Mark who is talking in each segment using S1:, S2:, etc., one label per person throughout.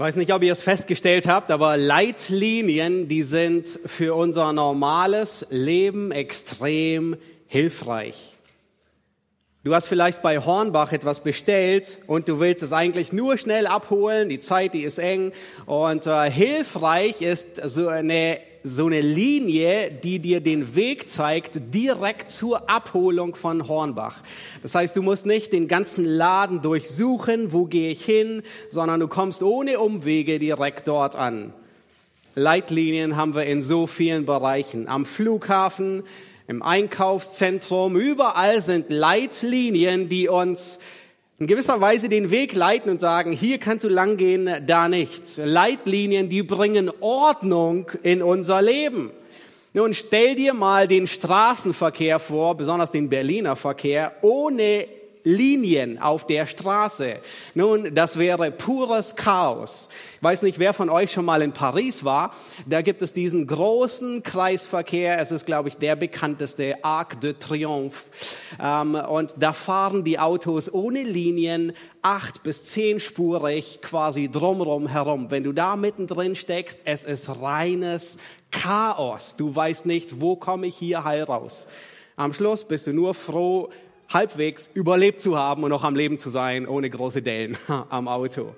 S1: weiß nicht, ob ihr es festgestellt habt, aber Leitlinien, die sind für unser normales Leben extrem hilfreich. Du hast vielleicht bei Hornbach etwas bestellt und du willst es eigentlich nur schnell abholen. Die Zeit, die ist eng. Und äh, hilfreich ist so eine, so eine Linie, die dir den Weg zeigt, direkt zur Abholung von Hornbach. Das heißt, du musst nicht den ganzen Laden durchsuchen, wo gehe ich hin, sondern du kommst ohne Umwege direkt dort an. Leitlinien haben wir in so vielen Bereichen. Am Flughafen, im Einkaufszentrum, überall sind Leitlinien, die uns in gewisser Weise den Weg leiten und sagen, hier kannst du langgehen, da nicht. Leitlinien, die bringen Ordnung in unser Leben. Nun stell dir mal den Straßenverkehr vor, besonders den Berliner Verkehr, ohne Linien auf der Straße. Nun, das wäre pures Chaos. Ich weiß nicht, wer von euch schon mal in Paris war. Da gibt es diesen großen Kreisverkehr. Es ist, glaube ich, der bekannteste Arc de Triomphe. Ähm, und da fahren die Autos ohne Linien acht bis zehnspurig quasi drumrum herum. Wenn du da mittendrin steckst, es ist reines Chaos. Du weißt nicht, wo komme ich hier heil raus. Am Schluss bist du nur froh, halbwegs überlebt zu haben und noch am Leben zu sein, ohne große Dellen am Auto.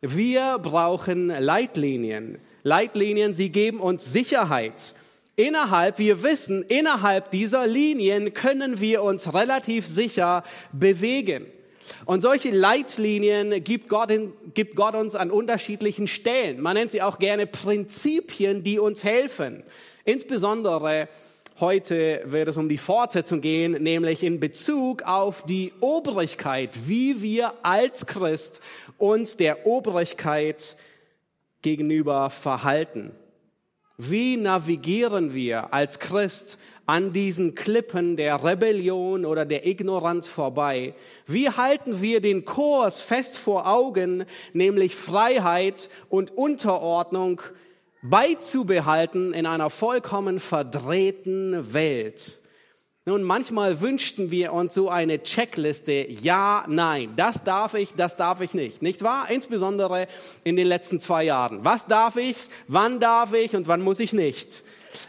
S1: Wir brauchen Leitlinien. Leitlinien, sie geben uns Sicherheit. Innerhalb, wir wissen, innerhalb dieser Linien können wir uns relativ sicher bewegen. Und solche Leitlinien gibt Gott, in, gibt Gott uns an unterschiedlichen Stellen. Man nennt sie auch gerne Prinzipien, die uns helfen. Insbesondere Heute wird es um die Fortsetzung gehen, nämlich in Bezug auf die Obrigkeit, wie wir als Christ uns der Obrigkeit gegenüber verhalten. Wie navigieren wir als Christ an diesen Klippen der Rebellion oder der Ignoranz vorbei? Wie halten wir den Kurs fest vor Augen, nämlich Freiheit und Unterordnung beizubehalten in einer vollkommen verdrehten Welt. Nun, manchmal wünschten wir uns so eine Checkliste, ja, nein, das darf ich, das darf ich nicht, nicht wahr? Insbesondere in den letzten zwei Jahren. Was darf ich, wann darf ich und wann muss ich nicht?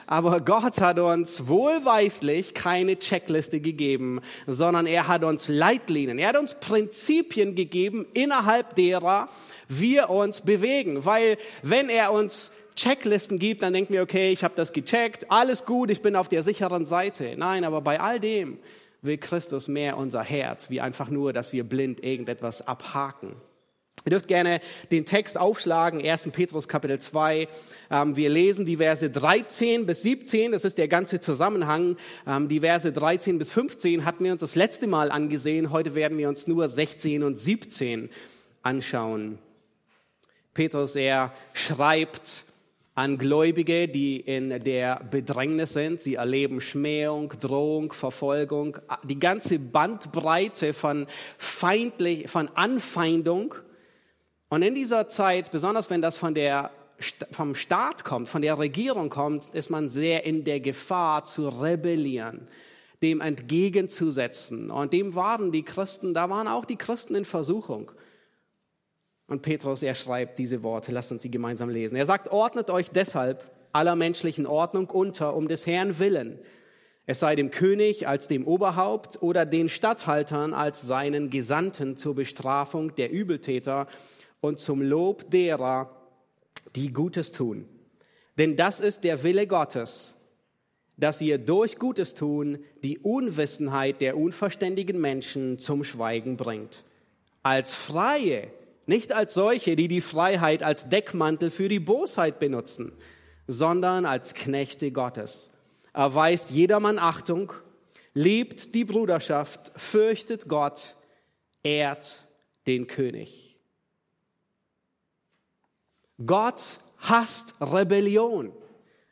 S1: Aber Gott hat uns wohlweislich keine Checkliste gegeben, sondern er hat uns Leitlinien, er hat uns Prinzipien gegeben, innerhalb derer wir uns bewegen. Weil wenn er uns Checklisten gibt, dann denken wir, okay, ich habe das gecheckt, alles gut, ich bin auf der sicheren Seite. Nein, aber bei all dem will Christus mehr unser Herz, wie einfach nur, dass wir blind irgendetwas abhaken. Ihr dürft gerne den Text aufschlagen, 1. Petrus Kapitel 2. Ähm, wir lesen die Verse 13 bis 17, das ist der ganze Zusammenhang. Ähm, die Verse 13 bis 15 hatten wir uns das letzte Mal angesehen, heute werden wir uns nur 16 und 17 anschauen. Petrus, er schreibt an Gläubige, die in der Bedrängnis sind. Sie erleben Schmähung, Drohung, Verfolgung, die ganze Bandbreite von feindlich, von Anfeindung. Und in dieser Zeit, besonders wenn das von der, vom Staat kommt, von der Regierung kommt, ist man sehr in der Gefahr zu rebellieren, dem entgegenzusetzen. Und dem waren die Christen, da waren auch die Christen in Versuchung. Und Petrus, er schreibt diese Worte, lasst uns sie gemeinsam lesen. Er sagt, ordnet euch deshalb aller menschlichen Ordnung unter, um des Herrn willen. Es sei dem König als dem Oberhaupt oder den Statthaltern als seinen Gesandten zur Bestrafung der Übeltäter und zum Lob derer, die Gutes tun. Denn das ist der Wille Gottes, dass ihr durch Gutes tun die Unwissenheit der unverständigen Menschen zum Schweigen bringt. Als Freie nicht als solche, die die Freiheit als Deckmantel für die Bosheit benutzen, sondern als Knechte Gottes. Erweist jedermann Achtung, liebt die Bruderschaft, fürchtet Gott, ehrt den König. Gott hasst Rebellion.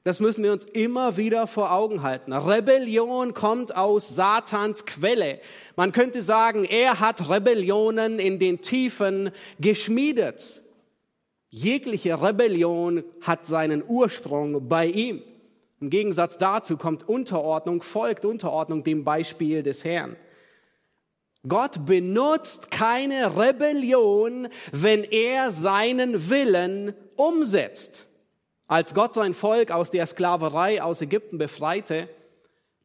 S1: Das müssen wir uns immer wieder vor Augen halten. Rebellion kommt aus Satans Quelle. Man könnte sagen, er hat Rebellionen in den Tiefen geschmiedet. Jegliche Rebellion hat seinen Ursprung bei ihm. Im Gegensatz dazu kommt Unterordnung, folgt Unterordnung dem Beispiel des Herrn. Gott benutzt keine Rebellion, wenn er seinen Willen umsetzt. Als Gott sein Volk aus der Sklaverei aus Ägypten befreite,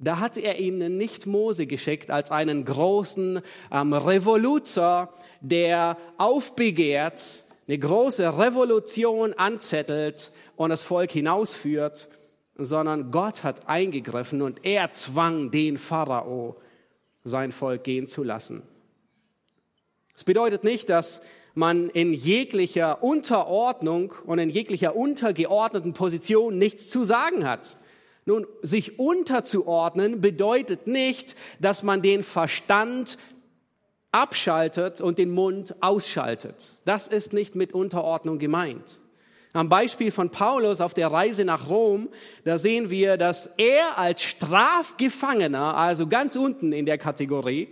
S1: da hat er ihnen nicht Mose geschickt als einen großen ähm, Revoluzer, der aufbegehrt, eine große Revolution anzettelt und das Volk hinausführt, sondern Gott hat eingegriffen und er zwang den Pharao, sein Volk gehen zu lassen. Es bedeutet nicht, dass man in jeglicher Unterordnung und in jeglicher untergeordneten Position nichts zu sagen hat. Nun, sich unterzuordnen bedeutet nicht, dass man den Verstand abschaltet und den Mund ausschaltet. Das ist nicht mit Unterordnung gemeint. Am Beispiel von Paulus auf der Reise nach Rom, da sehen wir, dass er als Strafgefangener, also ganz unten in der Kategorie,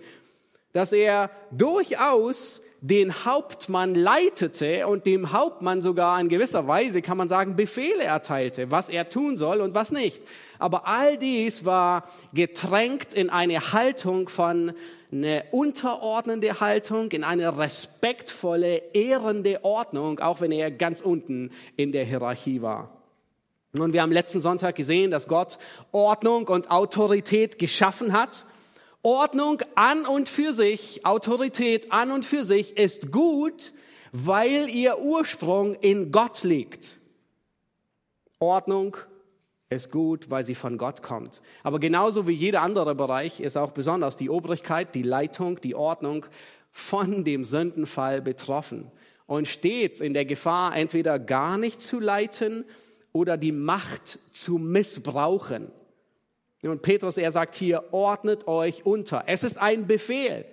S1: dass er durchaus den Hauptmann leitete und dem Hauptmann sogar in gewisser Weise, kann man sagen, Befehle erteilte, was er tun soll und was nicht. Aber all dies war getränkt in eine Haltung von eine unterordnende Haltung, in eine respektvolle, ehrende Ordnung, auch wenn er ganz unten in der Hierarchie war. Und wir haben letzten Sonntag gesehen, dass Gott Ordnung und Autorität geschaffen hat. Ordnung an und für sich, Autorität an und für sich ist gut, weil ihr Ursprung in Gott liegt. Ordnung ist gut, weil sie von Gott kommt. Aber genauso wie jeder andere Bereich ist auch besonders die Obrigkeit, die Leitung, die Ordnung von dem Sündenfall betroffen und stets in der Gefahr, entweder gar nicht zu leiten oder die Macht zu missbrauchen. Und Petrus, er sagt hier, ordnet euch unter. Es ist ein Befehl.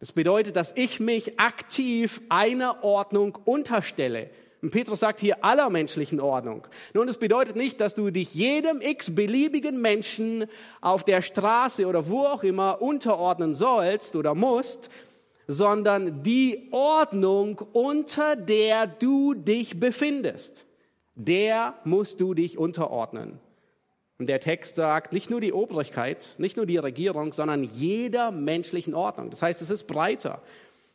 S1: Das bedeutet, dass ich mich aktiv einer Ordnung unterstelle. Und Petrus sagt hier aller menschlichen Ordnung. Nun, das bedeutet nicht, dass du dich jedem x-beliebigen Menschen auf der Straße oder wo auch immer unterordnen sollst oder musst, sondern die Ordnung, unter der du dich befindest, der musst du dich unterordnen. Und der Text sagt, nicht nur die Obrigkeit, nicht nur die Regierung, sondern jeder menschlichen Ordnung. Das heißt, es ist breiter.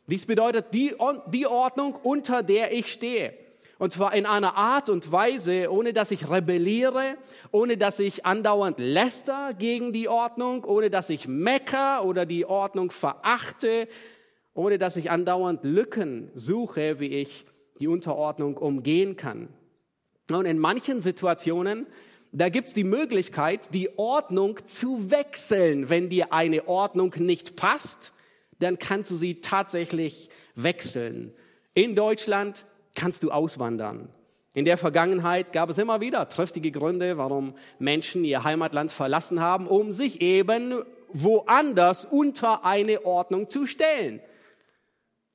S1: Dies bedeutet die, die Ordnung, unter der ich stehe. Und zwar in einer Art und Weise, ohne dass ich rebelliere, ohne dass ich andauernd läster gegen die Ordnung, ohne dass ich mecker oder die Ordnung verachte, ohne dass ich andauernd Lücken suche, wie ich die Unterordnung umgehen kann. Und in manchen Situationen, da gibt's die Möglichkeit, die Ordnung zu wechseln. Wenn dir eine Ordnung nicht passt, dann kannst du sie tatsächlich wechseln. In Deutschland, kannst du auswandern. In der Vergangenheit gab es immer wieder triftige Gründe, warum Menschen ihr Heimatland verlassen haben, um sich eben woanders unter eine Ordnung zu stellen.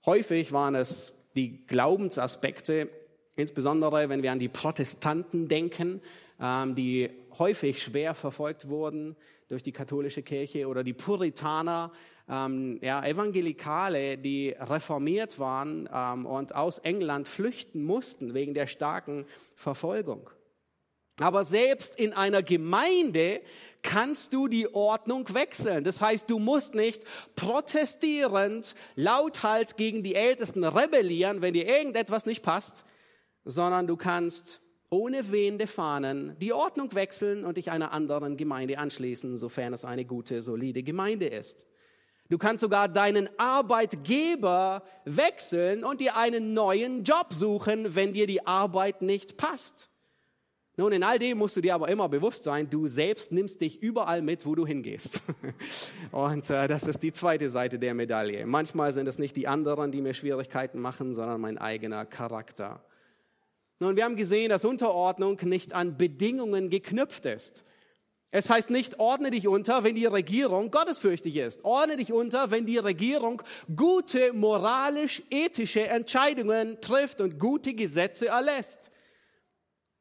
S1: Häufig waren es die Glaubensaspekte, insbesondere wenn wir an die Protestanten denken, die häufig schwer verfolgt wurden durch die katholische Kirche oder die Puritaner, ähm, ja, Evangelikale, die reformiert waren ähm, und aus England flüchten mussten wegen der starken Verfolgung. Aber selbst in einer Gemeinde kannst du die Ordnung wechseln. Das heißt, du musst nicht protestierend lauthals gegen die Ältesten rebellieren, wenn dir irgendetwas nicht passt, sondern du kannst ohne wehende Fahnen die Ordnung wechseln und dich einer anderen Gemeinde anschließen, sofern es eine gute, solide Gemeinde ist. Du kannst sogar deinen Arbeitgeber wechseln und dir einen neuen Job suchen, wenn dir die Arbeit nicht passt. Nun, in all dem musst du dir aber immer bewusst sein, du selbst nimmst dich überall mit, wo du hingehst. Und äh, das ist die zweite Seite der Medaille. Manchmal sind es nicht die anderen, die mir Schwierigkeiten machen, sondern mein eigener Charakter. Nun, wir haben gesehen, dass Unterordnung nicht an Bedingungen geknüpft ist. Es heißt nicht, ordne dich unter, wenn die Regierung gottesfürchtig ist. Ordne dich unter, wenn die Regierung gute, moralisch-ethische Entscheidungen trifft und gute Gesetze erlässt.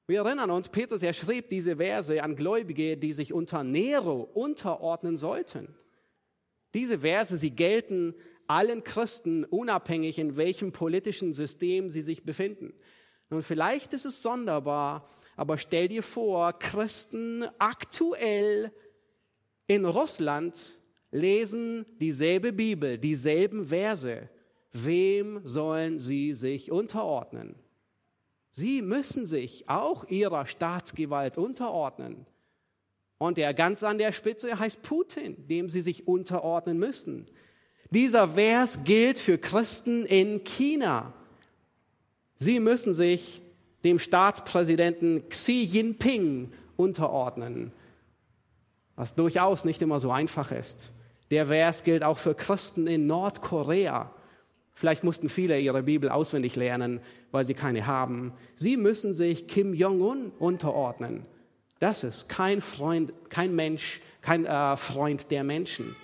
S1: Wir erinnern uns, Petrus, er schrieb diese Verse an Gläubige, die sich unter Nero unterordnen sollten. Diese Verse, sie gelten allen Christen, unabhängig in welchem politischen System sie sich befinden. Nun, vielleicht ist es sonderbar, aber stell dir vor, Christen aktuell in Russland lesen dieselbe Bibel, dieselben Verse. Wem sollen sie sich unterordnen? Sie müssen sich auch ihrer Staatsgewalt unterordnen. Und der ganz an der Spitze heißt Putin, dem sie sich unterordnen müssen. Dieser Vers gilt für Christen in China. Sie müssen sich dem Staatspräsidenten Xi Jinping unterordnen, was durchaus nicht immer so einfach ist. Der Vers gilt auch für Christen in Nordkorea. Vielleicht mussten viele ihre Bibel auswendig lernen, weil sie keine haben. Sie müssen sich Kim Jong-un unterordnen. Das ist kein Freund, kein Mensch, kein äh, Freund der Menschen.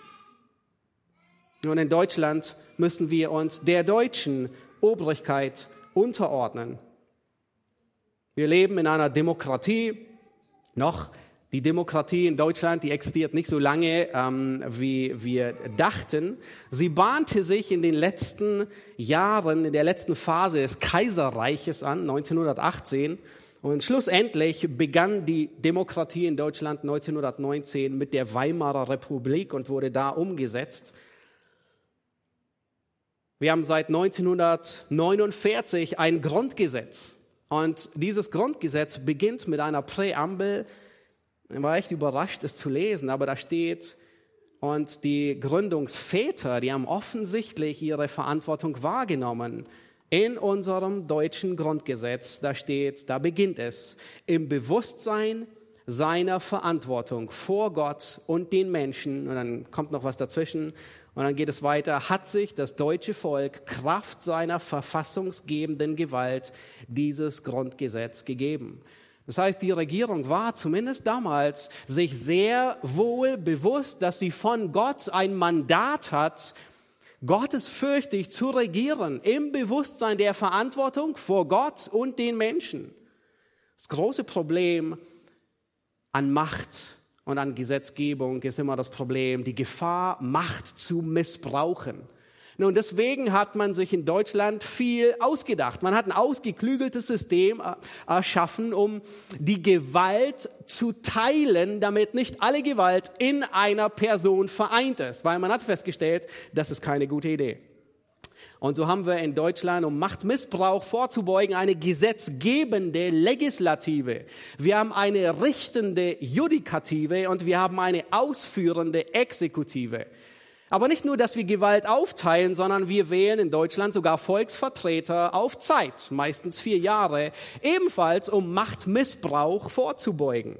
S1: Und in Deutschland müssen wir uns der deutschen Obrigkeit unterordnen. Wir leben in einer Demokratie. Noch die Demokratie in Deutschland, die existiert nicht so lange, ähm, wie wir dachten. Sie bahnte sich in den letzten Jahren, in der letzten Phase des Kaiserreiches an, 1918. Und schlussendlich begann die Demokratie in Deutschland 1919 mit der Weimarer Republik und wurde da umgesetzt. Wir haben seit 1949 ein Grundgesetz. Und dieses Grundgesetz beginnt mit einer Präambel. Ich war echt überrascht, es zu lesen, aber da steht, und die Gründungsväter, die haben offensichtlich ihre Verantwortung wahrgenommen in unserem deutschen Grundgesetz, da steht, da beginnt es, im Bewusstsein seiner Verantwortung vor Gott und den Menschen, und dann kommt noch was dazwischen, und dann geht es weiter, hat sich das deutsche Volk Kraft seiner verfassungsgebenden Gewalt dieses Grundgesetz gegeben. Das heißt, die Regierung war zumindest damals sich sehr wohl bewusst, dass sie von Gott ein Mandat hat, gottesfürchtig zu regieren, im Bewusstsein der Verantwortung vor Gott und den Menschen. Das große Problem an Macht und an Gesetzgebung ist immer das Problem, die Gefahr, Macht zu missbrauchen. Nun, deswegen hat man sich in Deutschland viel ausgedacht. Man hat ein ausgeklügeltes System erschaffen, um die Gewalt zu teilen, damit nicht alle Gewalt in einer Person vereint ist. Weil man hat festgestellt, das ist keine gute Idee. Und so haben wir in Deutschland, um Machtmissbrauch vorzubeugen, eine gesetzgebende Legislative. Wir haben eine richtende Judikative und wir haben eine ausführende Exekutive. Aber nicht nur, dass wir Gewalt aufteilen, sondern wir wählen in Deutschland sogar Volksvertreter auf Zeit, meistens vier Jahre, ebenfalls um Machtmissbrauch vorzubeugen.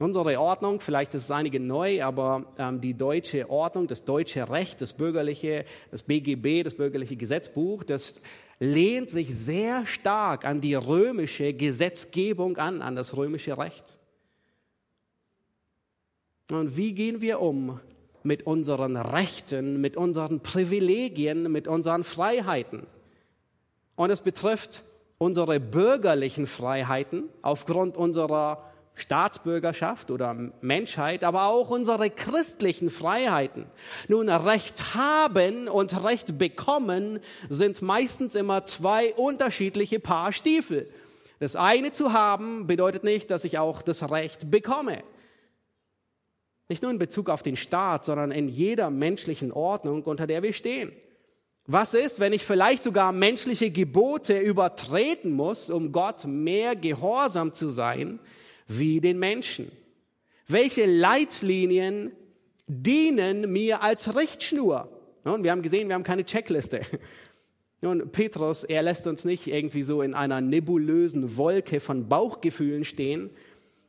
S1: Unsere Ordnung, vielleicht ist es einige neu, aber ähm, die deutsche Ordnung, das deutsche Recht, das bürgerliche, das BGB, das bürgerliche Gesetzbuch, das lehnt sich sehr stark an die römische Gesetzgebung an, an das römische Recht. Und wie gehen wir um mit unseren Rechten, mit unseren Privilegien, mit unseren Freiheiten? Und es betrifft unsere bürgerlichen Freiheiten aufgrund unserer Staatsbürgerschaft oder Menschheit, aber auch unsere christlichen Freiheiten. Nun, Recht haben und Recht bekommen sind meistens immer zwei unterschiedliche Paar Stiefel. Das eine zu haben bedeutet nicht, dass ich auch das Recht bekomme. Nicht nur in Bezug auf den Staat, sondern in jeder menschlichen Ordnung, unter der wir stehen. Was ist, wenn ich vielleicht sogar menschliche Gebote übertreten muss, um Gott mehr gehorsam zu sein? Wie den Menschen? Welche Leitlinien dienen mir als Richtschnur? Und wir haben gesehen, wir haben keine Checkliste. Nun, Petrus, er lässt uns nicht irgendwie so in einer nebulösen Wolke von Bauchgefühlen stehen,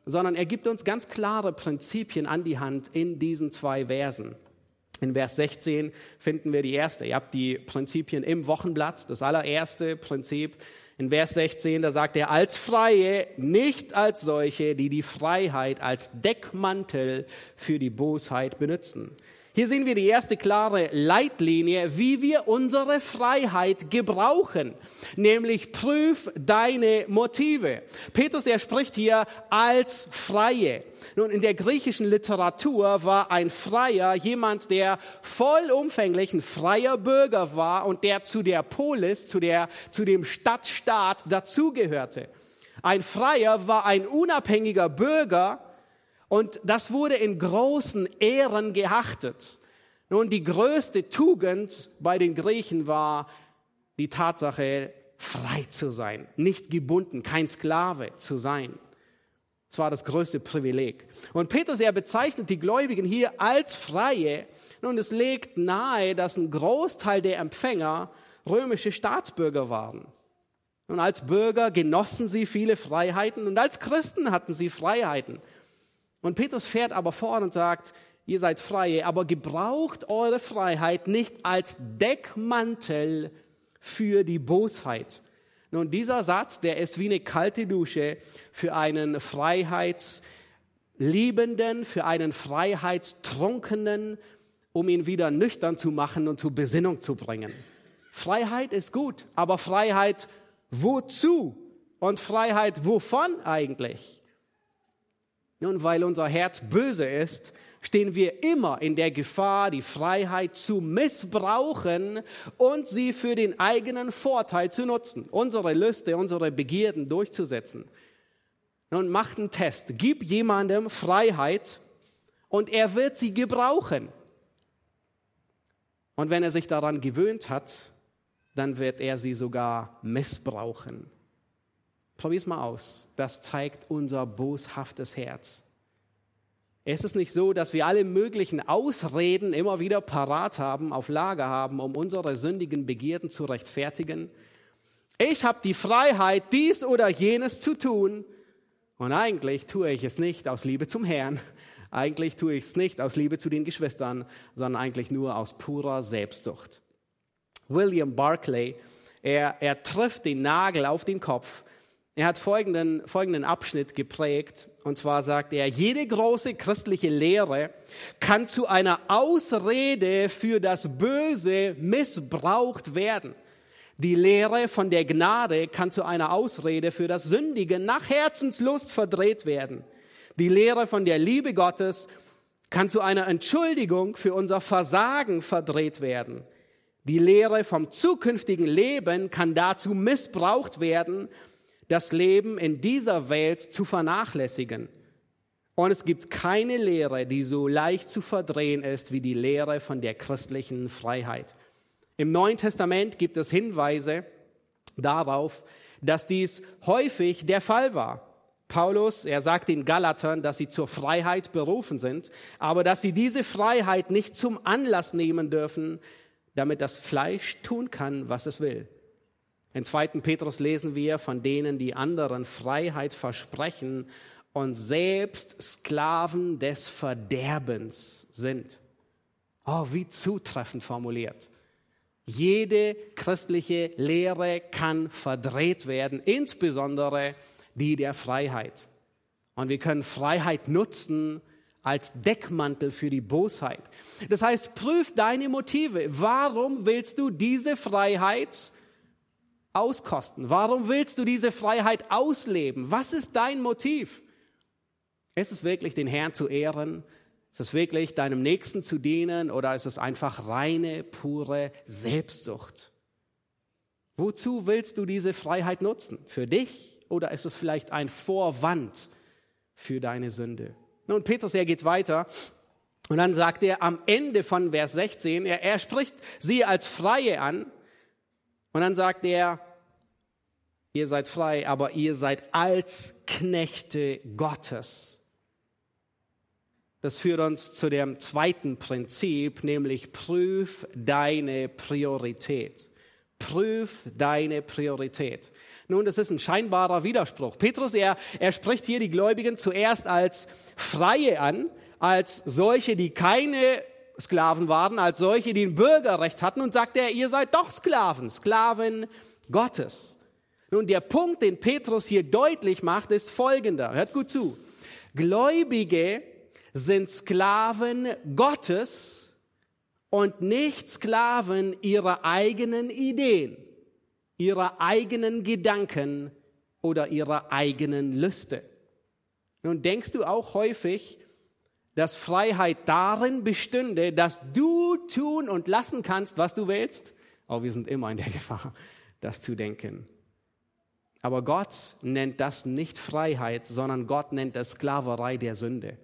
S1: sondern er gibt uns ganz klare Prinzipien an die Hand in diesen zwei Versen. In Vers 16 finden wir die erste. Ihr habt die Prinzipien im Wochenblatt. Das allererste Prinzip in Vers 16, da sagt er, als Freie, nicht als solche, die die Freiheit als Deckmantel für die Bosheit benutzen. Hier sehen wir die erste klare Leitlinie, wie wir unsere Freiheit gebrauchen, nämlich prüf deine Motive. Petrus, er spricht hier als Freie. Nun, in der griechischen Literatur war ein Freier jemand, der vollumfänglich ein freier Bürger war und der zu der Polis, zu der, zu dem Stadtstaat dazugehörte. Ein Freier war ein unabhängiger Bürger, Und das wurde in großen Ehren geachtet. Nun, die größte Tugend bei den Griechen war die Tatsache, frei zu sein, nicht gebunden, kein Sklave zu sein. Das war das größte Privileg. Und Petrus, er bezeichnet die Gläubigen hier als Freie. Nun, es legt nahe, dass ein Großteil der Empfänger römische Staatsbürger waren. Und als Bürger genossen sie viele Freiheiten und als Christen hatten sie Freiheiten. Und Petrus fährt aber fort und sagt, ihr seid freie, aber gebraucht eure Freiheit nicht als Deckmantel für die Bosheit. Nun, dieser Satz, der ist wie eine kalte Dusche für einen Freiheitsliebenden, für einen Freiheitstrunkenen, um ihn wieder nüchtern zu machen und zur Besinnung zu bringen. Freiheit ist gut, aber Freiheit wozu? Und Freiheit wovon eigentlich? Nun, weil unser Herz böse ist, stehen wir immer in der Gefahr, die Freiheit zu missbrauchen und sie für den eigenen Vorteil zu nutzen, unsere Lüste, unsere Begierden durchzusetzen. Nun macht einen Test, gib jemandem Freiheit und er wird sie gebrauchen. Und wenn er sich daran gewöhnt hat, dann wird er sie sogar missbrauchen. Probier's mal aus. Das zeigt unser boshaftes Herz. Es ist nicht so, dass wir alle möglichen Ausreden immer wieder parat haben, auf Lager haben, um unsere sündigen Begierden zu rechtfertigen. Ich habe die Freiheit, dies oder jenes zu tun. Und eigentlich tue ich es nicht aus Liebe zum Herrn. Eigentlich tue ich es nicht aus Liebe zu den Geschwistern, sondern eigentlich nur aus purer Selbstsucht. William Barclay, er, er trifft den Nagel auf den Kopf. Er hat folgenden, folgenden Abschnitt geprägt. Und zwar sagt er, jede große christliche Lehre kann zu einer Ausrede für das Böse missbraucht werden. Die Lehre von der Gnade kann zu einer Ausrede für das Sündige nach Herzenslust verdreht werden. Die Lehre von der Liebe Gottes kann zu einer Entschuldigung für unser Versagen verdreht werden. Die Lehre vom zukünftigen Leben kann dazu missbraucht werden, das Leben in dieser Welt zu vernachlässigen. Und es gibt keine Lehre, die so leicht zu verdrehen ist wie die Lehre von der christlichen Freiheit. Im Neuen Testament gibt es Hinweise darauf, dass dies häufig der Fall war. Paulus, er sagt den Galatern, dass sie zur Freiheit berufen sind, aber dass sie diese Freiheit nicht zum Anlass nehmen dürfen, damit das Fleisch tun kann, was es will. In 2. Petrus lesen wir von denen, die anderen Freiheit versprechen und selbst Sklaven des Verderbens sind. Oh, wie zutreffend formuliert. Jede christliche Lehre kann verdreht werden, insbesondere die der Freiheit. Und wir können Freiheit nutzen, als Deckmantel für die Bosheit. Das heißt, prüf deine Motive. Warum willst du diese Freiheit auskosten? Warum willst du diese Freiheit ausleben? Was ist dein Motiv? Ist es wirklich den Herrn zu ehren? Ist es wirklich deinem Nächsten zu dienen oder ist es einfach reine, pure Selbstsucht? Wozu willst du diese Freiheit nutzen? Für dich oder ist es vielleicht ein Vorwand für deine Sünde? Nun, Petrus, er geht weiter. Und dann sagt er am Ende von Vers 16, er, er spricht sie als Freie an. Und dann sagt er, ihr seid frei, aber ihr seid als Knechte Gottes. Das führt uns zu dem zweiten Prinzip, nämlich prüf deine Priorität. Prüf deine Priorität. Nun, das ist ein scheinbarer Widerspruch. Petrus, er, er spricht hier die Gläubigen zuerst als Freie an, als solche, die keine Sklaven waren, als solche, die ein Bürgerrecht hatten und sagt er, ihr seid doch Sklaven, Sklaven Gottes. Nun, der Punkt, den Petrus hier deutlich macht, ist folgender. Hört gut zu. Gläubige sind Sklaven Gottes und nicht Sklaven ihrer eigenen Ideen ihrer eigenen Gedanken oder ihrer eigenen Lüste. Nun denkst du auch häufig, dass Freiheit darin bestünde, dass du tun und lassen kannst, was du willst? Oh, wir sind immer in der Gefahr, das zu denken. Aber Gott nennt das nicht Freiheit, sondern Gott nennt es Sklaverei der Sünde.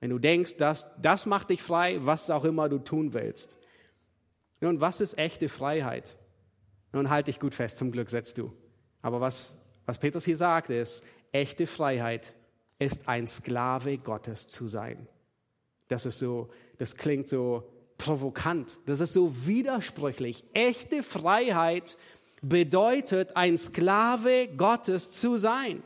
S1: Wenn du denkst, dass das macht dich frei, was auch immer du tun willst. Nun, was ist echte Freiheit? Nun halt dich gut fest, zum Glück setzt du. Aber was, was Petrus hier sagt, ist, echte Freiheit ist ein Sklave Gottes zu sein. Das ist so, das klingt so provokant. Das ist so widersprüchlich. Echte Freiheit bedeutet, ein Sklave Gottes zu sein.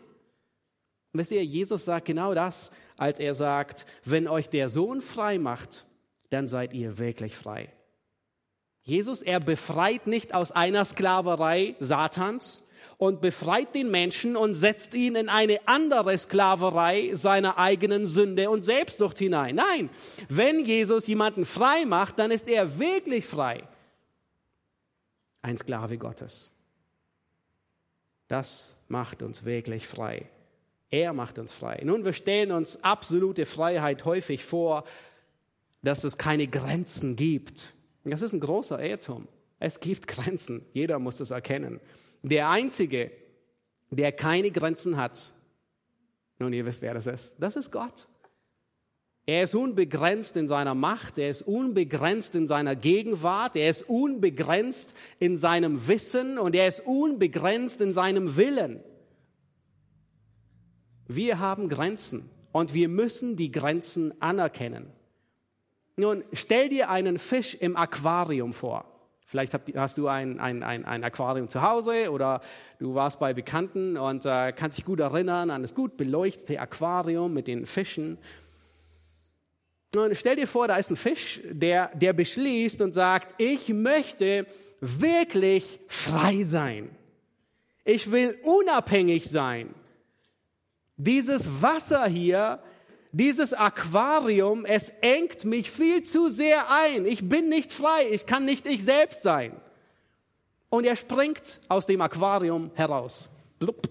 S1: wisst ihr, Jesus sagt genau das, als er sagt, wenn euch der Sohn frei macht, dann seid ihr wirklich frei. Jesus, er befreit nicht aus einer Sklaverei Satans, und befreit den Menschen und setzt ihn in eine andere Sklaverei seiner eigenen Sünde und Selbstsucht hinein. Nein, wenn Jesus jemanden frei macht, dann ist er wirklich frei. Ein Sklave Gottes. Das macht uns wirklich frei. Er macht uns frei. Nun, wir stellen uns absolute Freiheit häufig vor, dass es keine Grenzen gibt. Das ist ein großer Irrtum. Es gibt Grenzen. Jeder muss das erkennen. Der Einzige, der keine Grenzen hat, nun ihr wisst, wer das ist, das ist Gott. Er ist unbegrenzt in seiner Macht, er ist unbegrenzt in seiner Gegenwart, er ist unbegrenzt in seinem Wissen und er ist unbegrenzt in seinem Willen. Wir haben Grenzen und wir müssen die Grenzen anerkennen. Nun, stell dir einen Fisch im Aquarium vor. Vielleicht hast du ein, ein, ein, ein Aquarium zu Hause oder du warst bei Bekannten und äh, kannst dich gut erinnern an das gut beleuchtete Aquarium mit den Fischen. Und stell dir vor, da ist ein Fisch, der, der beschließt und sagt, ich möchte wirklich frei sein. Ich will unabhängig sein. Dieses Wasser hier dieses Aquarium, es engt mich viel zu sehr ein. Ich bin nicht frei. Ich kann nicht ich selbst sein. Und er springt aus dem Aquarium heraus. Blub.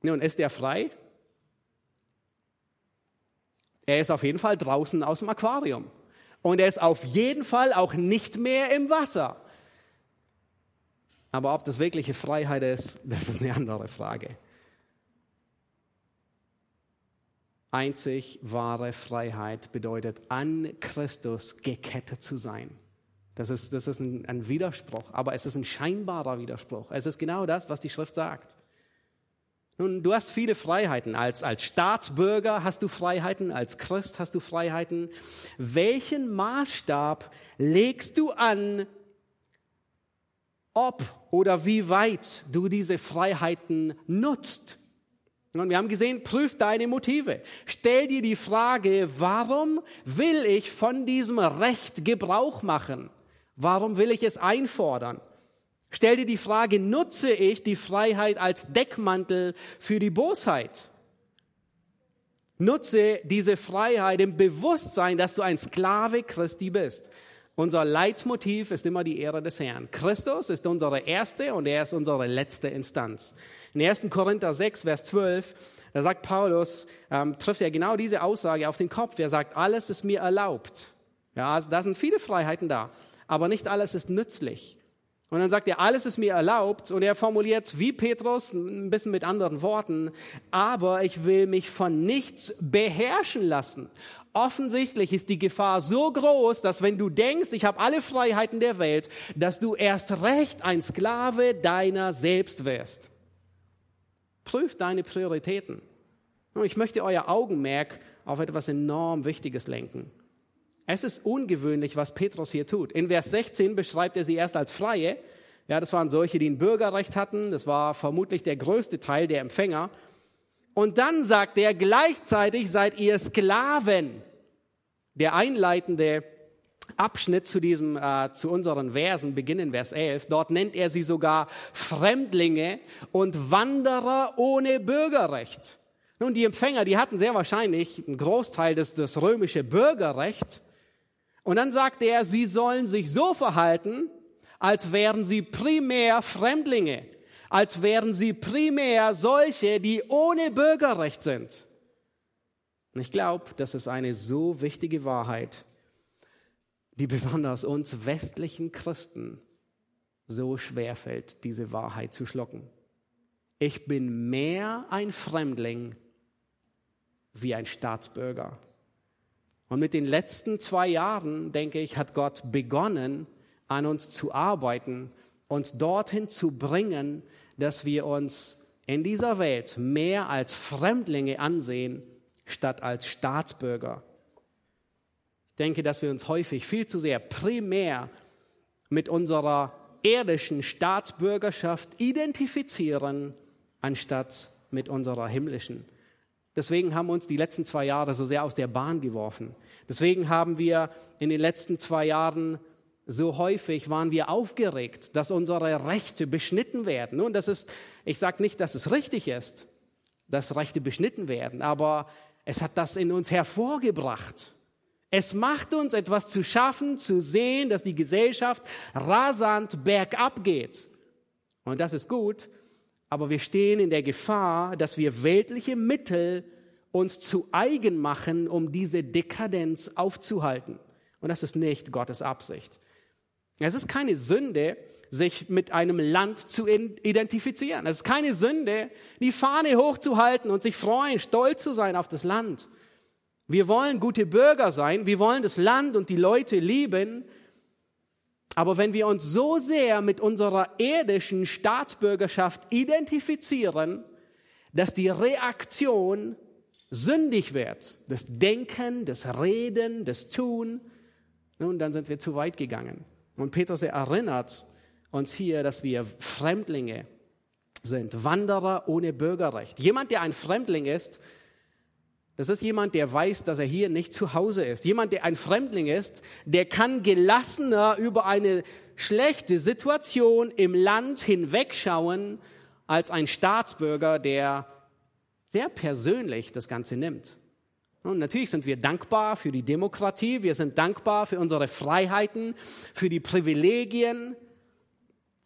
S1: Nun, ist er frei? Er ist auf jeden Fall draußen aus dem Aquarium. Und er ist auf jeden Fall auch nicht mehr im Wasser. Aber ob das wirkliche Freiheit ist, das ist eine andere Frage. Einzig wahre Freiheit bedeutet, an Christus gekettet zu sein. Das ist, das ist ein, ein Widerspruch, aber es ist ein scheinbarer Widerspruch. Es ist genau das, was die Schrift sagt. Nun, du hast viele Freiheiten. Als, als Staatsbürger hast du Freiheiten, als Christ hast du Freiheiten. Welchen Maßstab legst du an, ob oder wie weit du diese Freiheiten nutzt? Und wir haben gesehen, prüf deine Motive. Stell dir die Frage, warum will ich von diesem Recht Gebrauch machen? Warum will ich es einfordern? Stell dir die Frage, nutze ich die Freiheit als Deckmantel für die Bosheit? Nutze diese Freiheit im Bewusstsein, dass du ein Sklave Christi bist. Unser Leitmotiv ist immer die Ehre des Herrn. Christus ist unsere erste und er ist unsere letzte Instanz. In 1. Korinther 6, Vers 12, da sagt Paulus, ähm, trifft er genau diese Aussage auf den Kopf. Er sagt, alles ist mir erlaubt. Ja, also da sind viele Freiheiten da, aber nicht alles ist nützlich. Und dann sagt er, alles ist mir erlaubt. Und er formuliert wie Petrus, ein bisschen mit anderen Worten, aber ich will mich von nichts beherrschen lassen. Offensichtlich ist die Gefahr so groß, dass wenn du denkst, ich habe alle Freiheiten der Welt, dass du erst recht ein Sklave deiner selbst wirst. Prüft deine Prioritäten. Und ich möchte euer Augenmerk auf etwas enorm Wichtiges lenken. Es ist ungewöhnlich, was Petrus hier tut. In Vers 16 beschreibt er sie erst als Freie. Ja, das waren solche, die ein Bürgerrecht hatten. Das war vermutlich der größte Teil der Empfänger. Und dann sagt er, gleichzeitig seid ihr Sklaven. Der einleitende Abschnitt zu diesem, äh, zu unseren Versen beginnen Vers 11. Dort nennt er sie sogar Fremdlinge und Wanderer ohne Bürgerrecht. Nun, die Empfänger, die hatten sehr wahrscheinlich einen Großteil des, des römische Bürgerrecht. Und dann sagt er, sie sollen sich so verhalten, als wären sie primär Fremdlinge als wären sie primär solche, die ohne Bürgerrecht sind. Und ich glaube, das ist eine so wichtige Wahrheit, die besonders uns westlichen Christen so schwer fällt, diese Wahrheit zu schlucken. Ich bin mehr ein Fremdling, wie ein Staatsbürger. Und mit den letzten zwei Jahren, denke ich, hat Gott begonnen, an uns zu arbeiten, uns dorthin zu bringen, dass wir uns in dieser Welt mehr als Fremdlinge ansehen, statt als Staatsbürger. Denke, dass wir uns häufig viel zu sehr primär mit unserer irdischen Staatsbürgerschaft identifizieren, anstatt mit unserer himmlischen. Deswegen haben uns die letzten zwei Jahre so sehr aus der Bahn geworfen. Deswegen haben wir in den letzten zwei Jahren so häufig waren wir aufgeregt, dass unsere Rechte beschnitten werden. Nun, das ist, ich sage nicht, dass es richtig ist, dass Rechte beschnitten werden, aber es hat das in uns hervorgebracht. Es macht uns etwas zu schaffen, zu sehen, dass die Gesellschaft rasant bergab geht. Und das ist gut, aber wir stehen in der Gefahr, dass wir weltliche Mittel uns zu eigen machen, um diese Dekadenz aufzuhalten. Und das ist nicht Gottes Absicht. Es ist keine Sünde, sich mit einem Land zu identifizieren. Es ist keine Sünde, die Fahne hochzuhalten und sich freuen, stolz zu sein auf das Land. Wir wollen gute Bürger sein, wir wollen das Land und die Leute lieben, aber wenn wir uns so sehr mit unserer irdischen Staatsbürgerschaft identifizieren, dass die Reaktion sündig wird, das Denken, das Reden, das Tun, nun, dann sind wir zu weit gegangen. Und Petrus erinnert uns hier, dass wir Fremdlinge sind, Wanderer ohne Bürgerrecht. Jemand, der ein Fremdling ist, das ist jemand, der weiß, dass er hier nicht zu Hause ist. Jemand, der ein Fremdling ist, der kann gelassener über eine schlechte Situation im Land hinwegschauen als ein Staatsbürger, der sehr persönlich das Ganze nimmt. Und natürlich sind wir dankbar für die Demokratie, wir sind dankbar für unsere Freiheiten, für die Privilegien.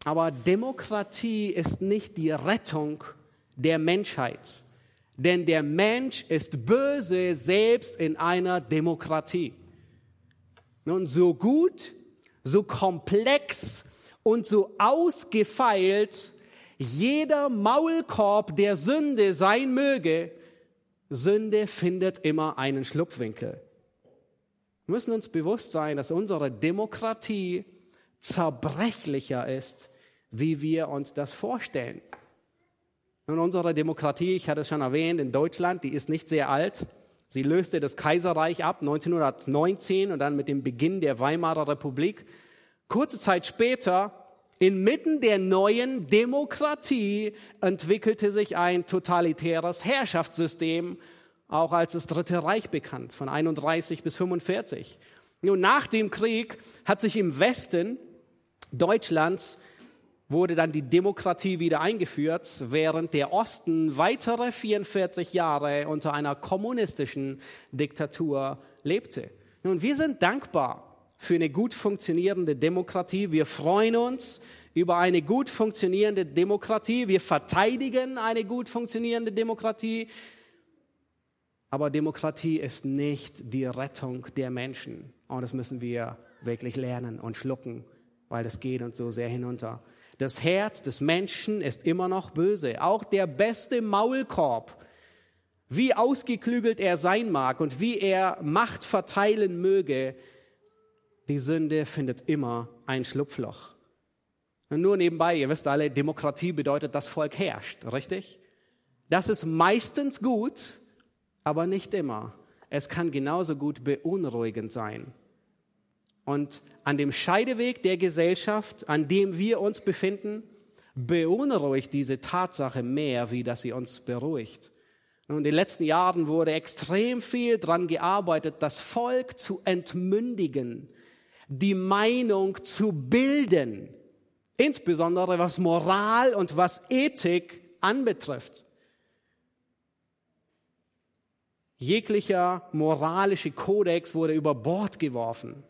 S1: Aber Demokratie ist nicht die Rettung der Menschheit. Denn der Mensch ist böse selbst in einer Demokratie. Nun, so gut, so komplex und so ausgefeilt jeder Maulkorb der Sünde sein möge, Sünde findet immer einen Schlupfwinkel. Wir müssen uns bewusst sein, dass unsere Demokratie zerbrechlicher ist, wie wir uns das vorstellen. Und unsere Demokratie, ich hatte es schon erwähnt, in Deutschland, die ist nicht sehr alt. Sie löste das Kaiserreich ab 1919 und dann mit dem Beginn der Weimarer Republik. Kurze Zeit später, inmitten der neuen Demokratie, entwickelte sich ein totalitäres Herrschaftssystem, auch als das Dritte Reich bekannt, von 31 bis 45. Nun, nach dem Krieg hat sich im Westen Deutschlands wurde dann die Demokratie wieder eingeführt, während der Osten weitere 44 Jahre unter einer kommunistischen Diktatur lebte. Nun, wir sind dankbar für eine gut funktionierende Demokratie. Wir freuen uns über eine gut funktionierende Demokratie. Wir verteidigen eine gut funktionierende Demokratie. Aber Demokratie ist nicht die Rettung der Menschen. Und das müssen wir wirklich lernen und schlucken, weil das geht uns so sehr hinunter. Das Herz des Menschen ist immer noch böse. Auch der beste Maulkorb, wie ausgeklügelt er sein mag und wie er Macht verteilen möge, die Sünde findet immer ein Schlupfloch. Und nur nebenbei, ihr wisst alle, Demokratie bedeutet, das Volk herrscht, richtig? Das ist meistens gut, aber nicht immer. Es kann genauso gut beunruhigend sein. Und an dem Scheideweg der Gesellschaft, an dem wir uns befinden, beunruhigt diese Tatsache mehr, wie dass sie uns beruhigt. Und in den letzten Jahren wurde extrem viel daran gearbeitet, das Volk zu entmündigen, die Meinung zu bilden, insbesondere was Moral und was Ethik anbetrifft. Jeglicher moralische Kodex wurde über Bord geworfen.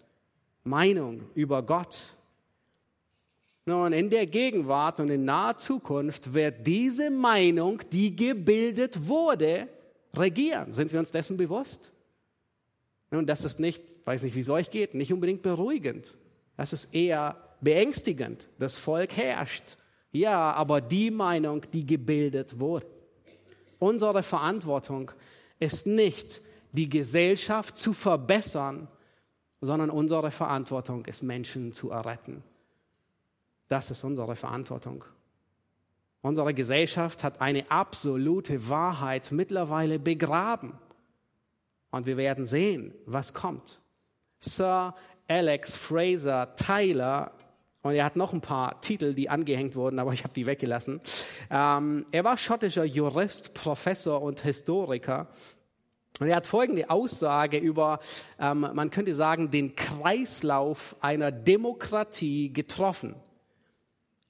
S1: Meinung über Gott. Nun, in der Gegenwart und in naher Zukunft wird diese Meinung, die gebildet wurde, regieren. Sind wir uns dessen bewusst? Nun, das ist nicht, weiß nicht, wie es euch geht, nicht unbedingt beruhigend. Das ist eher beängstigend. Das Volk herrscht. Ja, aber die Meinung, die gebildet wurde. Unsere Verantwortung ist nicht, die Gesellschaft zu verbessern, sondern unsere Verantwortung ist, Menschen zu erretten. Das ist unsere Verantwortung. Unsere Gesellschaft hat eine absolute Wahrheit mittlerweile begraben. Und wir werden sehen, was kommt. Sir Alex Fraser Tyler, und er hat noch ein paar Titel, die angehängt wurden, aber ich habe die weggelassen. Ähm, er war schottischer Jurist, Professor und Historiker. Und er hat folgende Aussage über, ähm, man könnte sagen, den Kreislauf einer Demokratie getroffen.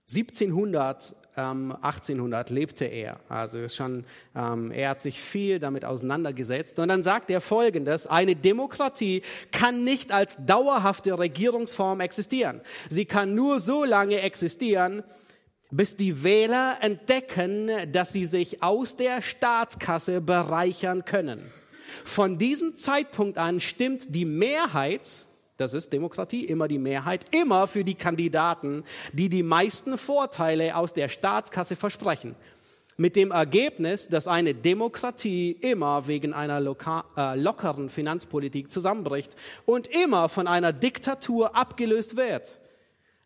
S1: 1700 ähm, 1800 lebte er. Also ist schon, ähm, er hat sich viel damit auseinandergesetzt. Und dann sagt er Folgendes, eine Demokratie kann nicht als dauerhafte Regierungsform existieren. Sie kann nur so lange existieren, bis die Wähler entdecken, dass sie sich aus der Staatskasse bereichern können. Von diesem Zeitpunkt an stimmt die Mehrheit das ist Demokratie, immer die Mehrheit, immer für die Kandidaten, die die meisten Vorteile aus der Staatskasse versprechen. Mit dem Ergebnis, dass eine Demokratie immer wegen einer äh, lockeren Finanzpolitik zusammenbricht und immer von einer Diktatur abgelöst wird.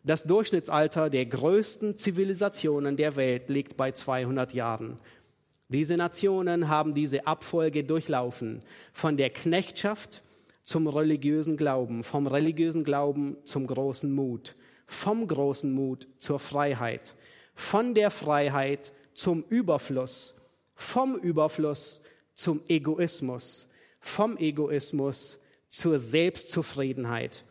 S1: Das Durchschnittsalter der größten Zivilisationen der Welt liegt bei 200 Jahren. Diese Nationen haben diese Abfolge durchlaufen, von der Knechtschaft zum religiösen Glauben, vom religiösen Glauben zum großen Mut, vom großen Mut zur Freiheit, von der Freiheit zum Überfluss, vom Überfluss zum Egoismus, vom Egoismus zur Selbstzufriedenheit,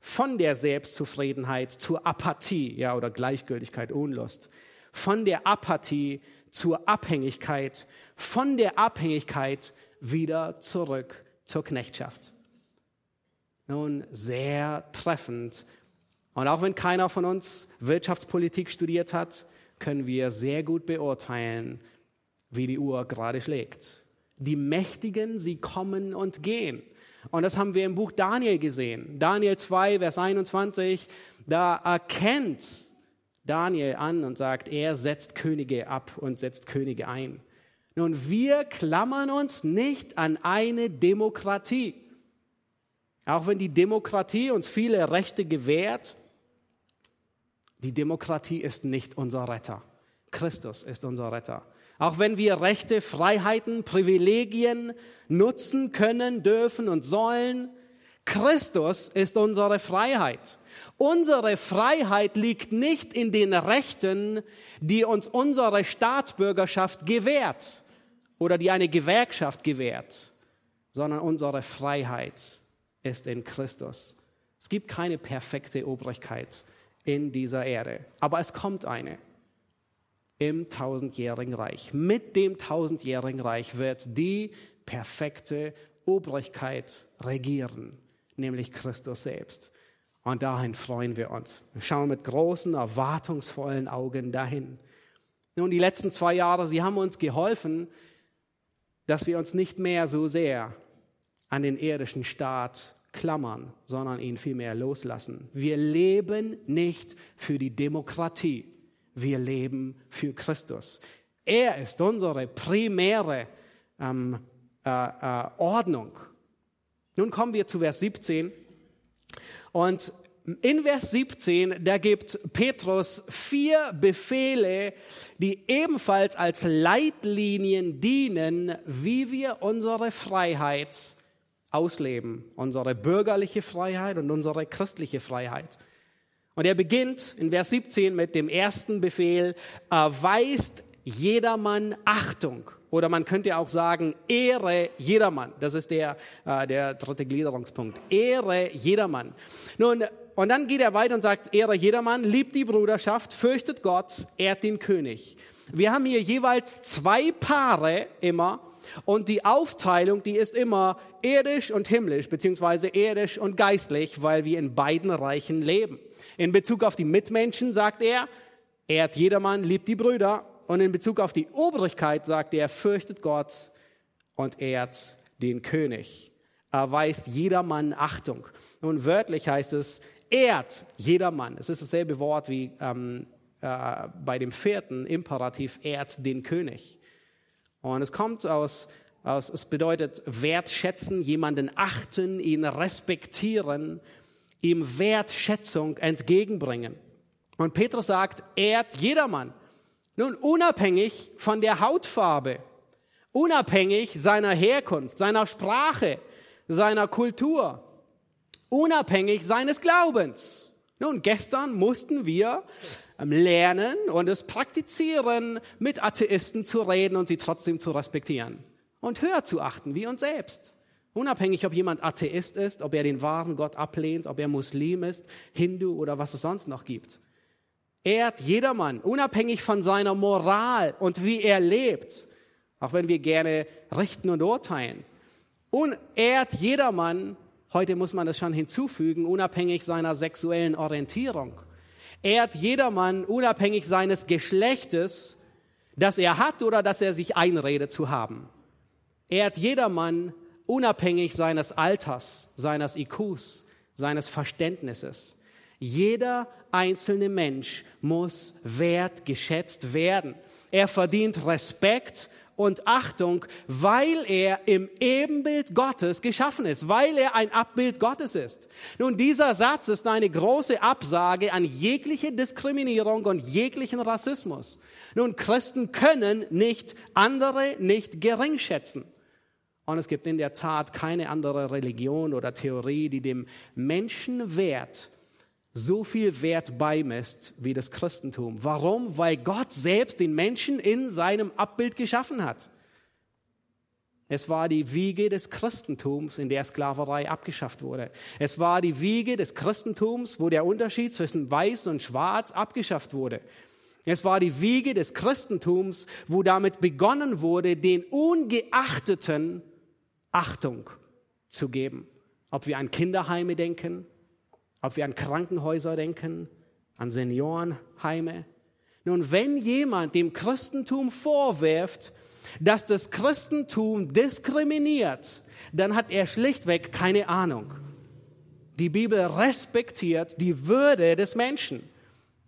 S1: von der Selbstzufriedenheit zur Apathie, ja, oder Gleichgültigkeit, Unlust, von der Apathie zur Abhängigkeit, von der Abhängigkeit wieder zurück zur Knechtschaft. Nun, sehr treffend. Und auch wenn keiner von uns Wirtschaftspolitik studiert hat, können wir sehr gut beurteilen, wie die Uhr gerade schlägt. Die Mächtigen, sie kommen und gehen. Und das haben wir im Buch Daniel gesehen. Daniel 2, Vers 21, da erkennt Daniel an und sagt, er setzt Könige ab und setzt Könige ein. Nun, wir klammern uns nicht an eine Demokratie. Auch wenn die Demokratie uns viele Rechte gewährt, die Demokratie ist nicht unser Retter. Christus ist unser Retter. Auch wenn wir Rechte, Freiheiten, Privilegien nutzen können, dürfen und sollen, Christus ist unsere Freiheit. Unsere Freiheit liegt nicht in den Rechten, die uns unsere Staatsbürgerschaft gewährt oder die eine Gewerkschaft gewährt, sondern unsere Freiheit ist in Christus. Es gibt keine perfekte Obrigkeit in dieser Erde, aber es kommt eine im tausendjährigen Reich. Mit dem tausendjährigen Reich wird die perfekte Obrigkeit regieren, nämlich Christus selbst. Und dahin freuen wir uns. Wir schauen mit großen, erwartungsvollen Augen dahin. Nun, die letzten zwei Jahre, sie haben uns geholfen, dass wir uns nicht mehr so sehr an den irdischen Staat klammern, sondern ihn vielmehr loslassen. Wir leben nicht für die Demokratie, wir leben für Christus. Er ist unsere primäre ähm, äh, äh, Ordnung. Nun kommen wir zu Vers 17. Und in Vers 17, da gibt Petrus vier Befehle, die ebenfalls als Leitlinien dienen, wie wir unsere Freiheit ausleben, unsere bürgerliche Freiheit und unsere christliche Freiheit. Und er beginnt in Vers 17 mit dem ersten Befehl, erweist jedermann Achtung. Oder man könnte auch sagen, Ehre jedermann. Das ist der, äh, der dritte Gliederungspunkt. Ehre jedermann. Nun, und dann geht er weiter und sagt, Ehre jedermann, liebt die Bruderschaft, fürchtet Gott, ehrt den König. Wir haben hier jeweils zwei Paare immer und die Aufteilung, die ist immer irdisch und himmlisch, beziehungsweise irdisch und geistlich, weil wir in beiden Reichen leben. In Bezug auf die Mitmenschen sagt er, ehrt jedermann, liebt die Brüder. Und in Bezug auf die Obrigkeit sagt er, fürchtet Gott und ehrt den König. Erweist jedermann Achtung. Nun wörtlich heißt es, ehrt jedermann. Es ist dasselbe Wort wie ähm, äh, bei dem vierten Imperativ, ehrt den König. Und es kommt aus, Es bedeutet wertschätzen, jemanden achten, ihn respektieren, ihm Wertschätzung entgegenbringen. Und Petrus sagt, ehrt jedermann. Nun, unabhängig von der Hautfarbe, unabhängig seiner Herkunft, seiner Sprache, seiner Kultur, unabhängig seines Glaubens. Nun, gestern mussten wir lernen und es praktizieren, mit Atheisten zu reden und sie trotzdem zu respektieren und höher zu achten wie uns selbst. Unabhängig, ob jemand Atheist ist, ob er den wahren Gott ablehnt, ob er Muslim ist, Hindu oder was es sonst noch gibt. Ehrt jedermann, unabhängig von seiner Moral und wie er lebt, auch wenn wir gerne richten und urteilen. Und ehrt jedermann, heute muss man das schon hinzufügen, unabhängig seiner sexuellen Orientierung. Ehrt jedermann, unabhängig seines Geschlechtes, das er hat oder das er sich einredet zu haben. Ehrt jedermann, unabhängig seines Alters, seines IQs, seines Verständnisses. Jeder einzelne Mensch muss wertgeschätzt werden. Er verdient Respekt und Achtung, weil er im Ebenbild Gottes geschaffen ist, weil er ein Abbild Gottes ist. Nun, dieser Satz ist eine große Absage an jegliche Diskriminierung und jeglichen Rassismus. Nun, Christen können nicht andere nicht gering schätzen. Und es gibt in der Tat keine andere Religion oder Theorie, die dem Menschenwert so viel Wert beimisst wie das Christentum. Warum? Weil Gott selbst den Menschen in seinem Abbild geschaffen hat. Es war die Wiege des Christentums, in der Sklaverei abgeschafft wurde. Es war die Wiege des Christentums, wo der Unterschied zwischen Weiß und Schwarz abgeschafft wurde. Es war die Wiege des Christentums, wo damit begonnen wurde, den Ungeachteten Achtung zu geben. Ob wir an Kinderheime denken, ob wir an Krankenhäuser denken, an Seniorenheime. Nun, wenn jemand dem Christentum vorwirft, dass das Christentum diskriminiert, dann hat er schlichtweg keine Ahnung. Die Bibel respektiert die Würde des Menschen.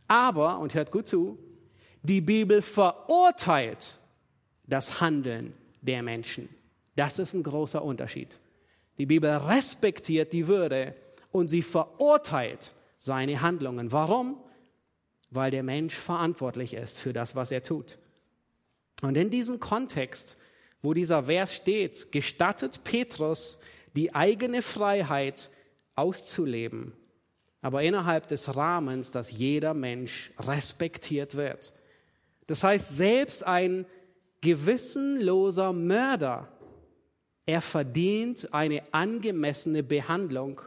S1: Aber, und hört gut zu, die Bibel verurteilt das Handeln der Menschen. Das ist ein großer Unterschied. Die Bibel respektiert die Würde und sie verurteilt seine Handlungen. Warum? Weil der Mensch verantwortlich ist für das, was er tut. Und in diesem Kontext, wo dieser Vers steht, gestattet Petrus die eigene Freiheit auszuleben, aber innerhalb des Rahmens, dass jeder Mensch respektiert wird. Das heißt, selbst ein gewissenloser Mörder, er verdient eine angemessene Behandlung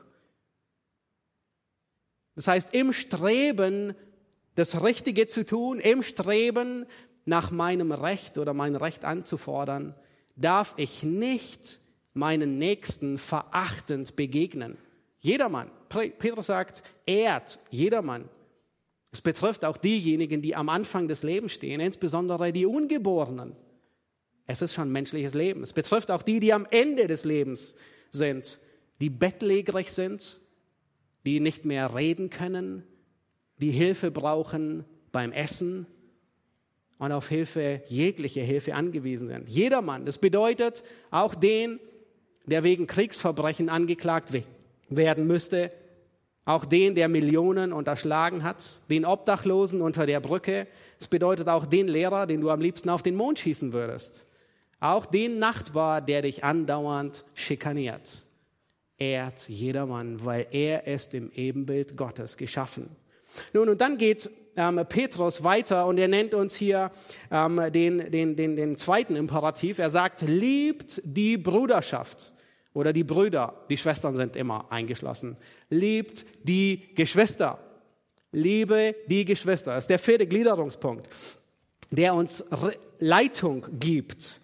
S1: das heißt, im Streben, das Richtige zu tun, im Streben nach meinem Recht oder mein Recht anzufordern, darf ich nicht meinen Nächsten verachtend begegnen. Jedermann. Petrus sagt, ehrt jedermann. Es betrifft auch diejenigen, die am Anfang des Lebens stehen, insbesondere die Ungeborenen. Es ist schon menschliches Leben. Es betrifft auch die, die am Ende des Lebens sind, die bettlägerig sind, die nicht mehr reden können, die Hilfe brauchen beim Essen und auf Hilfe, jegliche Hilfe angewiesen sind. Jedermann. Das bedeutet auch den, der wegen Kriegsverbrechen angeklagt werden müsste, auch den, der Millionen unterschlagen hat, den Obdachlosen unter der Brücke. Es bedeutet auch den Lehrer, den du am liebsten auf den Mond schießen würdest. Auch den Nachbar, der dich andauernd schikaniert ehrt jedermann, weil er ist im Ebenbild Gottes geschaffen. Nun, und dann geht ähm, Petrus weiter und er nennt uns hier ähm, den, den, den, den zweiten Imperativ. Er sagt, liebt die Bruderschaft oder die Brüder, die Schwestern sind immer eingeschlossen. Liebt die Geschwister. Liebe die Geschwister. Das ist der vierte Gliederungspunkt, der uns Leitung gibt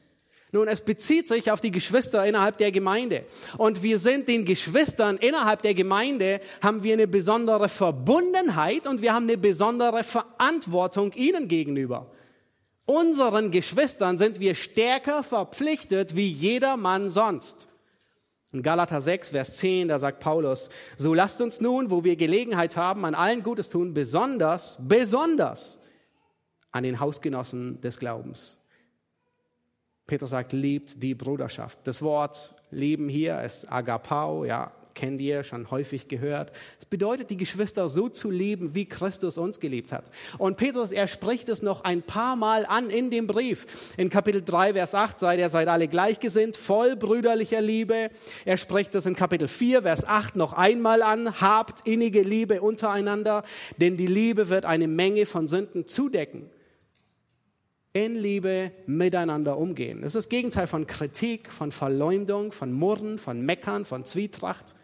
S1: nun, es bezieht sich auf die Geschwister innerhalb der Gemeinde. Und wir sind den Geschwistern innerhalb der Gemeinde, haben wir eine besondere Verbundenheit und wir haben eine besondere Verantwortung ihnen gegenüber. Unseren Geschwistern sind wir stärker verpflichtet wie jeder Mann sonst. In Galater 6, Vers 10, da sagt Paulus, so lasst uns nun, wo wir Gelegenheit haben, an allen Gutes tun, besonders, besonders an den Hausgenossen des Glaubens. Petrus sagt, liebt die Bruderschaft. Das Wort lieben hier ist Agapau, ja, kennt ihr, schon häufig gehört. Es bedeutet, die Geschwister so zu lieben, wie Christus uns geliebt hat. Und Petrus, er spricht es noch ein paar Mal an in dem Brief. In Kapitel 3, Vers 8 seid ihr seid alle gleichgesinnt, voll brüderlicher Liebe. Er spricht es in Kapitel 4, Vers 8 noch einmal an, habt innige Liebe untereinander, denn die Liebe wird eine Menge von Sünden zudecken in Liebe miteinander umgehen. Das ist das Gegenteil von Kritik, von Verleumdung, von Murren, von Meckern, von Zwietracht.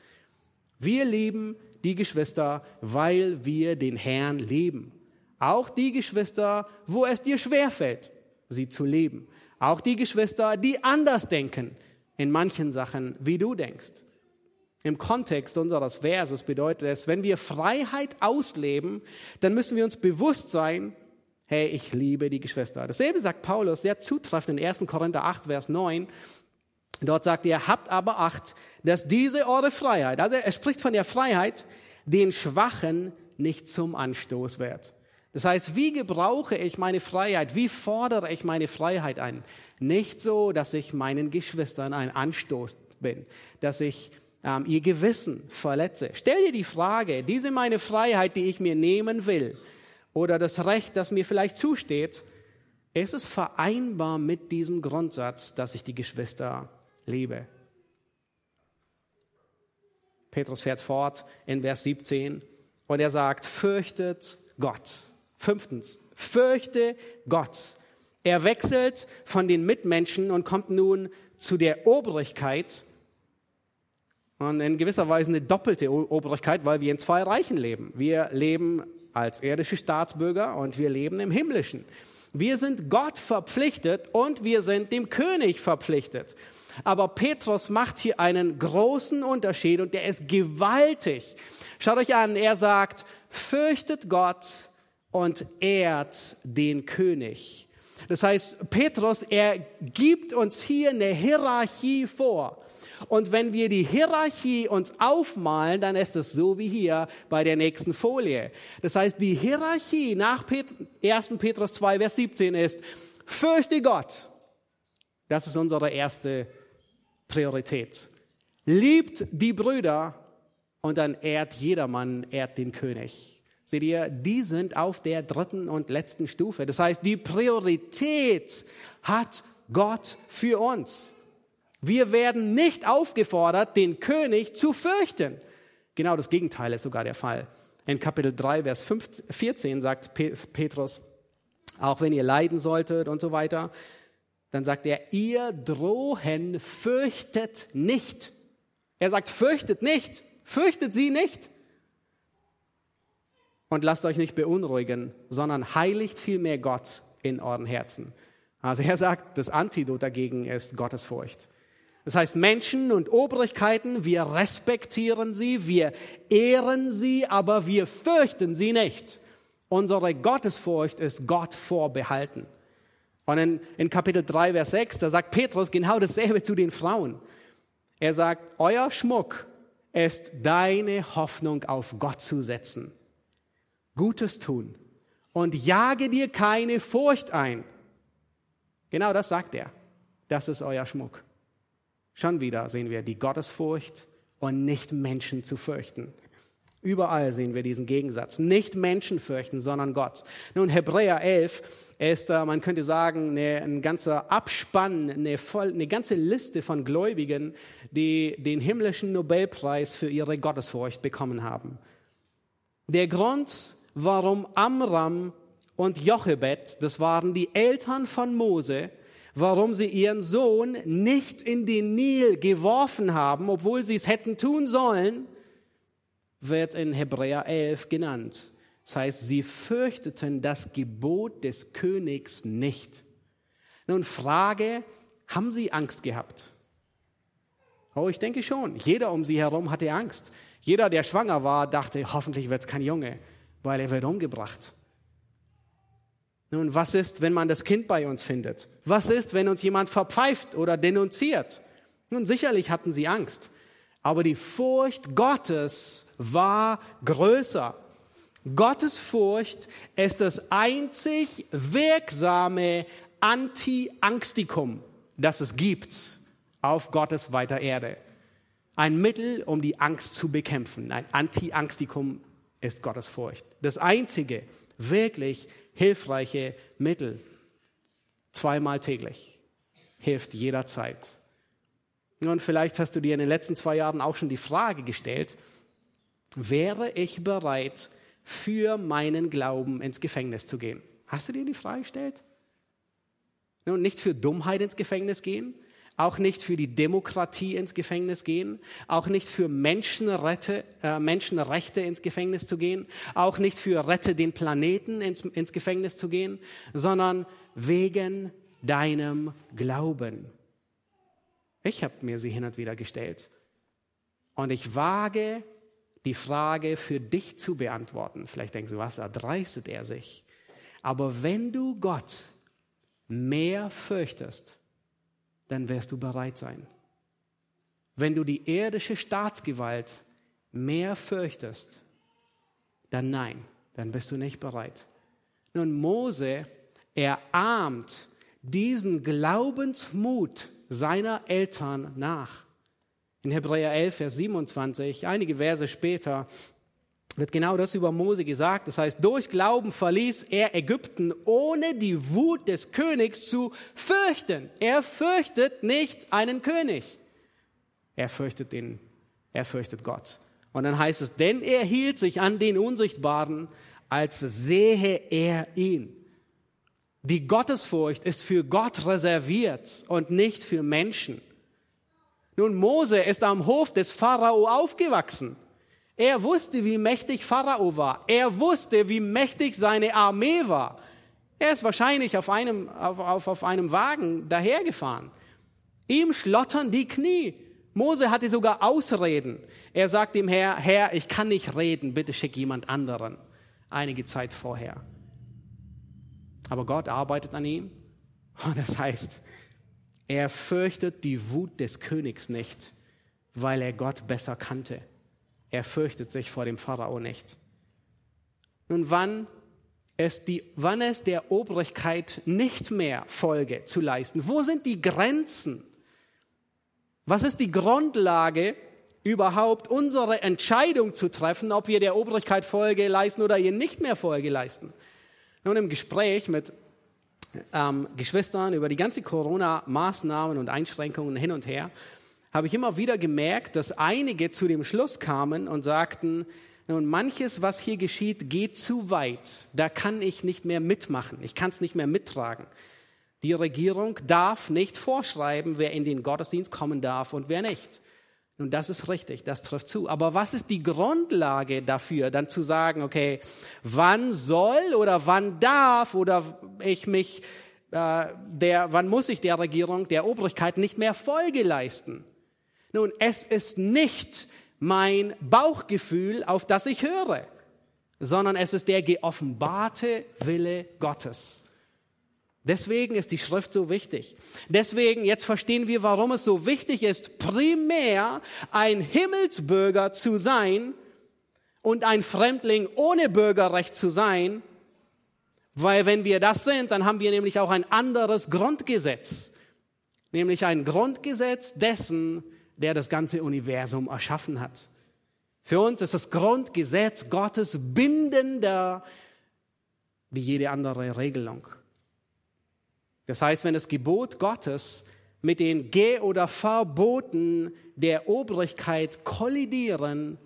S1: Wir lieben die Geschwister, weil wir den Herrn lieben. Auch die Geschwister, wo es dir schwerfällt, sie zu lieben. Auch die Geschwister, die anders denken in manchen Sachen, wie du denkst. Im Kontext unseres Verses bedeutet es, wenn wir Freiheit ausleben, dann müssen wir uns bewusst sein, hey, ich liebe die Geschwister. Dasselbe sagt Paulus sehr zutreffend in 1. Korinther 8, Vers 9. Dort sagt er, habt aber Acht, dass diese eure Freiheit, also er spricht von der Freiheit, den Schwachen nicht zum Anstoß wird. Das heißt, wie gebrauche ich meine Freiheit? Wie fordere ich meine Freiheit ein? Nicht so, dass ich meinen Geschwistern ein Anstoß bin, dass ich ähm, ihr Gewissen verletze. Stell dir die Frage, diese meine Freiheit, die ich mir nehmen will, oder das Recht, das mir vielleicht zusteht, ist es vereinbar mit diesem Grundsatz, dass ich die Geschwister liebe. Petrus fährt fort in Vers 17 und er sagt, fürchtet Gott. Fünftens, fürchte Gott. Er wechselt von den Mitmenschen und kommt nun zu der Obrigkeit und in gewisser Weise eine doppelte Obrigkeit, weil wir in zwei Reichen leben. Wir leben als irdische Staatsbürger und wir leben im himmlischen. Wir sind Gott verpflichtet und wir sind dem König verpflichtet. Aber Petrus macht hier einen großen Unterschied und der ist gewaltig. Schaut euch an, er sagt, fürchtet Gott und ehrt den König. Das heißt, Petrus, er gibt uns hier eine Hierarchie vor. Und wenn wir die Hierarchie uns aufmalen, dann ist es so wie hier bei der nächsten Folie. Das heißt, die Hierarchie nach 1. Petrus 2, Vers 17 ist, fürchte Gott. Das ist unsere erste Priorität. Liebt die Brüder und dann ehrt jedermann, ehrt den König. Seht ihr, die sind auf der dritten und letzten Stufe. Das heißt, die Priorität hat Gott für uns. Wir werden nicht aufgefordert, den König zu fürchten. Genau das Gegenteil ist sogar der Fall. In Kapitel 3, Vers 14 sagt Petrus, auch wenn ihr leiden solltet und so weiter, dann sagt er, ihr drohen fürchtet nicht. Er sagt, fürchtet nicht, fürchtet sie nicht. Und lasst euch nicht beunruhigen, sondern heiligt vielmehr Gott in euren Herzen. Also er sagt, das Antidot dagegen ist Gottesfurcht. Das heißt, Menschen und Obrigkeiten, wir respektieren sie, wir ehren sie, aber wir fürchten sie nicht. Unsere Gottesfurcht ist Gott vorbehalten. Und in, in Kapitel 3, Vers 6, da sagt Petrus genau dasselbe zu den Frauen. Er sagt, euer Schmuck ist deine Hoffnung auf Gott zu setzen. Gutes tun und jage dir keine Furcht ein. Genau das sagt er. Das ist euer Schmuck. Schon wieder sehen wir die Gottesfurcht und nicht Menschen zu fürchten. Überall sehen wir diesen Gegensatz. Nicht Menschen fürchten, sondern Gott. Nun, Hebräer 11 ist, man könnte sagen, ein ganzer Abspann, eine, voll, eine ganze Liste von Gläubigen, die den himmlischen Nobelpreis für ihre Gottesfurcht bekommen haben. Der Grund, warum Amram und Jochebed, das waren die Eltern von Mose, warum sie ihren Sohn nicht in den Nil geworfen haben, obwohl sie es hätten tun sollen, wird in Hebräer 11 genannt. Das heißt, sie fürchteten das Gebot des Königs nicht. Nun Frage, haben sie Angst gehabt? Oh, ich denke schon. Jeder um sie herum hatte Angst. Jeder, der schwanger war, dachte, hoffentlich wird es kein Junge, weil er wird umgebracht. Nun, was ist, wenn man das Kind bei uns findet? Was ist, wenn uns jemand verpfeift oder denunziert? Nun, sicherlich hatten sie Angst. Aber die Furcht Gottes war größer. Gottes Furcht ist das einzig wirksame Anti-Angstikum. das es gibt auf Gottes weiter Erde. Ein Mittel, um die Angst zu bekämpfen. Ein Anti-Angstikum ist Gottes Furcht. Das einzige wirklich hilfreiche Mittel. Zweimal täglich. Hilft jederzeit. Und vielleicht hast du dir in den letzten zwei Jahren auch schon die Frage gestellt, wäre ich bereit, für meinen Glauben ins Gefängnis zu gehen? Hast du dir die Frage gestellt? Nun, nicht für Dummheit ins Gefängnis gehen, auch nicht für die Demokratie ins Gefängnis gehen, auch nicht für Menschenrechte, äh, Menschenrechte ins Gefängnis zu gehen, auch nicht für Rette den Planeten ins, ins Gefängnis zu gehen, sondern wegen deinem Glauben. Ich habe mir sie hin und wieder gestellt. Und ich wage die Frage für dich zu beantworten. Vielleicht denkst du, was erdreistet er sich? Aber wenn du Gott mehr fürchtest, dann wirst du bereit sein. Wenn du die irdische Staatsgewalt mehr fürchtest, dann nein, dann bist du nicht bereit. Nun, Mose erahmt diesen Glaubensmut seiner Eltern nach. In Hebräer 11, Vers 27, einige Verse später, wird genau das über Mose gesagt. Das heißt, durch Glauben verließ er Ägypten, ohne die Wut des Königs zu fürchten. Er fürchtet nicht einen König. Er fürchtet den, er fürchtet Gott. Und dann heißt es, denn er hielt sich an den Unsichtbaren, als sehe er ihn. Die Gottesfurcht ist für Gott reserviert und nicht für Menschen. Nun, Mose ist am Hof des Pharao aufgewachsen. Er wusste, wie mächtig Pharao war. Er wusste, wie mächtig seine Armee war. Er ist wahrscheinlich auf einem, auf, auf, auf einem Wagen dahergefahren. Ihm schlottern die Knie. Mose hatte sogar Ausreden. Er sagt dem Herr, Herr, ich kann nicht reden, bitte schick jemand anderen. Einige Zeit vorher. Aber Gott arbeitet an ihm. Und das heißt, er fürchtet die Wut des Königs nicht, weil er Gott besser kannte. Er fürchtet sich vor dem Pharao nicht. Nun, wann es, die, wann es der Obrigkeit nicht mehr Folge zu leisten? Wo sind die Grenzen? Was ist die Grundlage, überhaupt unsere Entscheidung zu treffen, ob wir der Obrigkeit Folge leisten oder ihr nicht mehr Folge leisten? Nun, im Gespräch mit ähm, Geschwistern über die ganzen Corona-Maßnahmen und Einschränkungen hin und her, habe ich immer wieder gemerkt, dass einige zu dem Schluss kamen und sagten, nun, manches, was hier geschieht, geht zu weit. Da kann ich nicht mehr mitmachen. Ich kann es nicht mehr mittragen. Die Regierung darf nicht vorschreiben, wer in den Gottesdienst kommen darf und wer nicht. Nun, das ist richtig, das trifft zu. Aber was ist die Grundlage dafür, dann zu sagen, okay, wann soll oder wann darf oder ich mich, äh, der, wann muss ich der Regierung, der Obrigkeit nicht mehr Folge leisten? Nun, es ist nicht mein Bauchgefühl, auf das ich höre, sondern es ist der geoffenbarte Wille Gottes. Deswegen ist die Schrift so wichtig. Deswegen, jetzt verstehen wir, warum es so wichtig ist, primär ein Himmelsbürger zu sein und ein Fremdling ohne Bürgerrecht zu sein, weil wenn wir das sind, dann haben wir nämlich auch ein anderes Grundgesetz, nämlich ein Grundgesetz dessen, der das ganze Universum erschaffen hat. Für uns ist das Grundgesetz Gottes bindender wie jede andere Regelung. Das heißt, wenn das Gebot Gottes mit den Geh- oder Verboten der Obrigkeit kollidieren,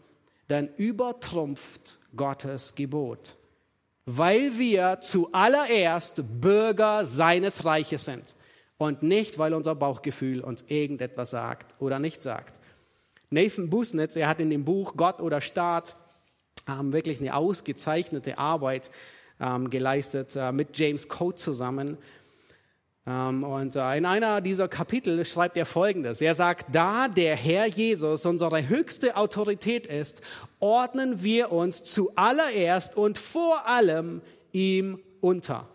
S1: dann übertrumpft Gottes Gebot, weil wir zuallererst Bürger seines Reiches sind und nicht, weil unser Bauchgefühl uns irgendetwas sagt oder nicht sagt. Nathan Busnitz, er hat in dem Buch Gott oder Staat ähm, wirklich eine ausgezeichnete Arbeit ähm, geleistet äh, mit James Coate zusammen. Ähm, und äh, in einer dieser Kapitel schreibt er Folgendes. Er sagt, da der Herr Jesus unsere höchste Autorität ist, ordnen wir uns zuallererst und vor allem ihm unter.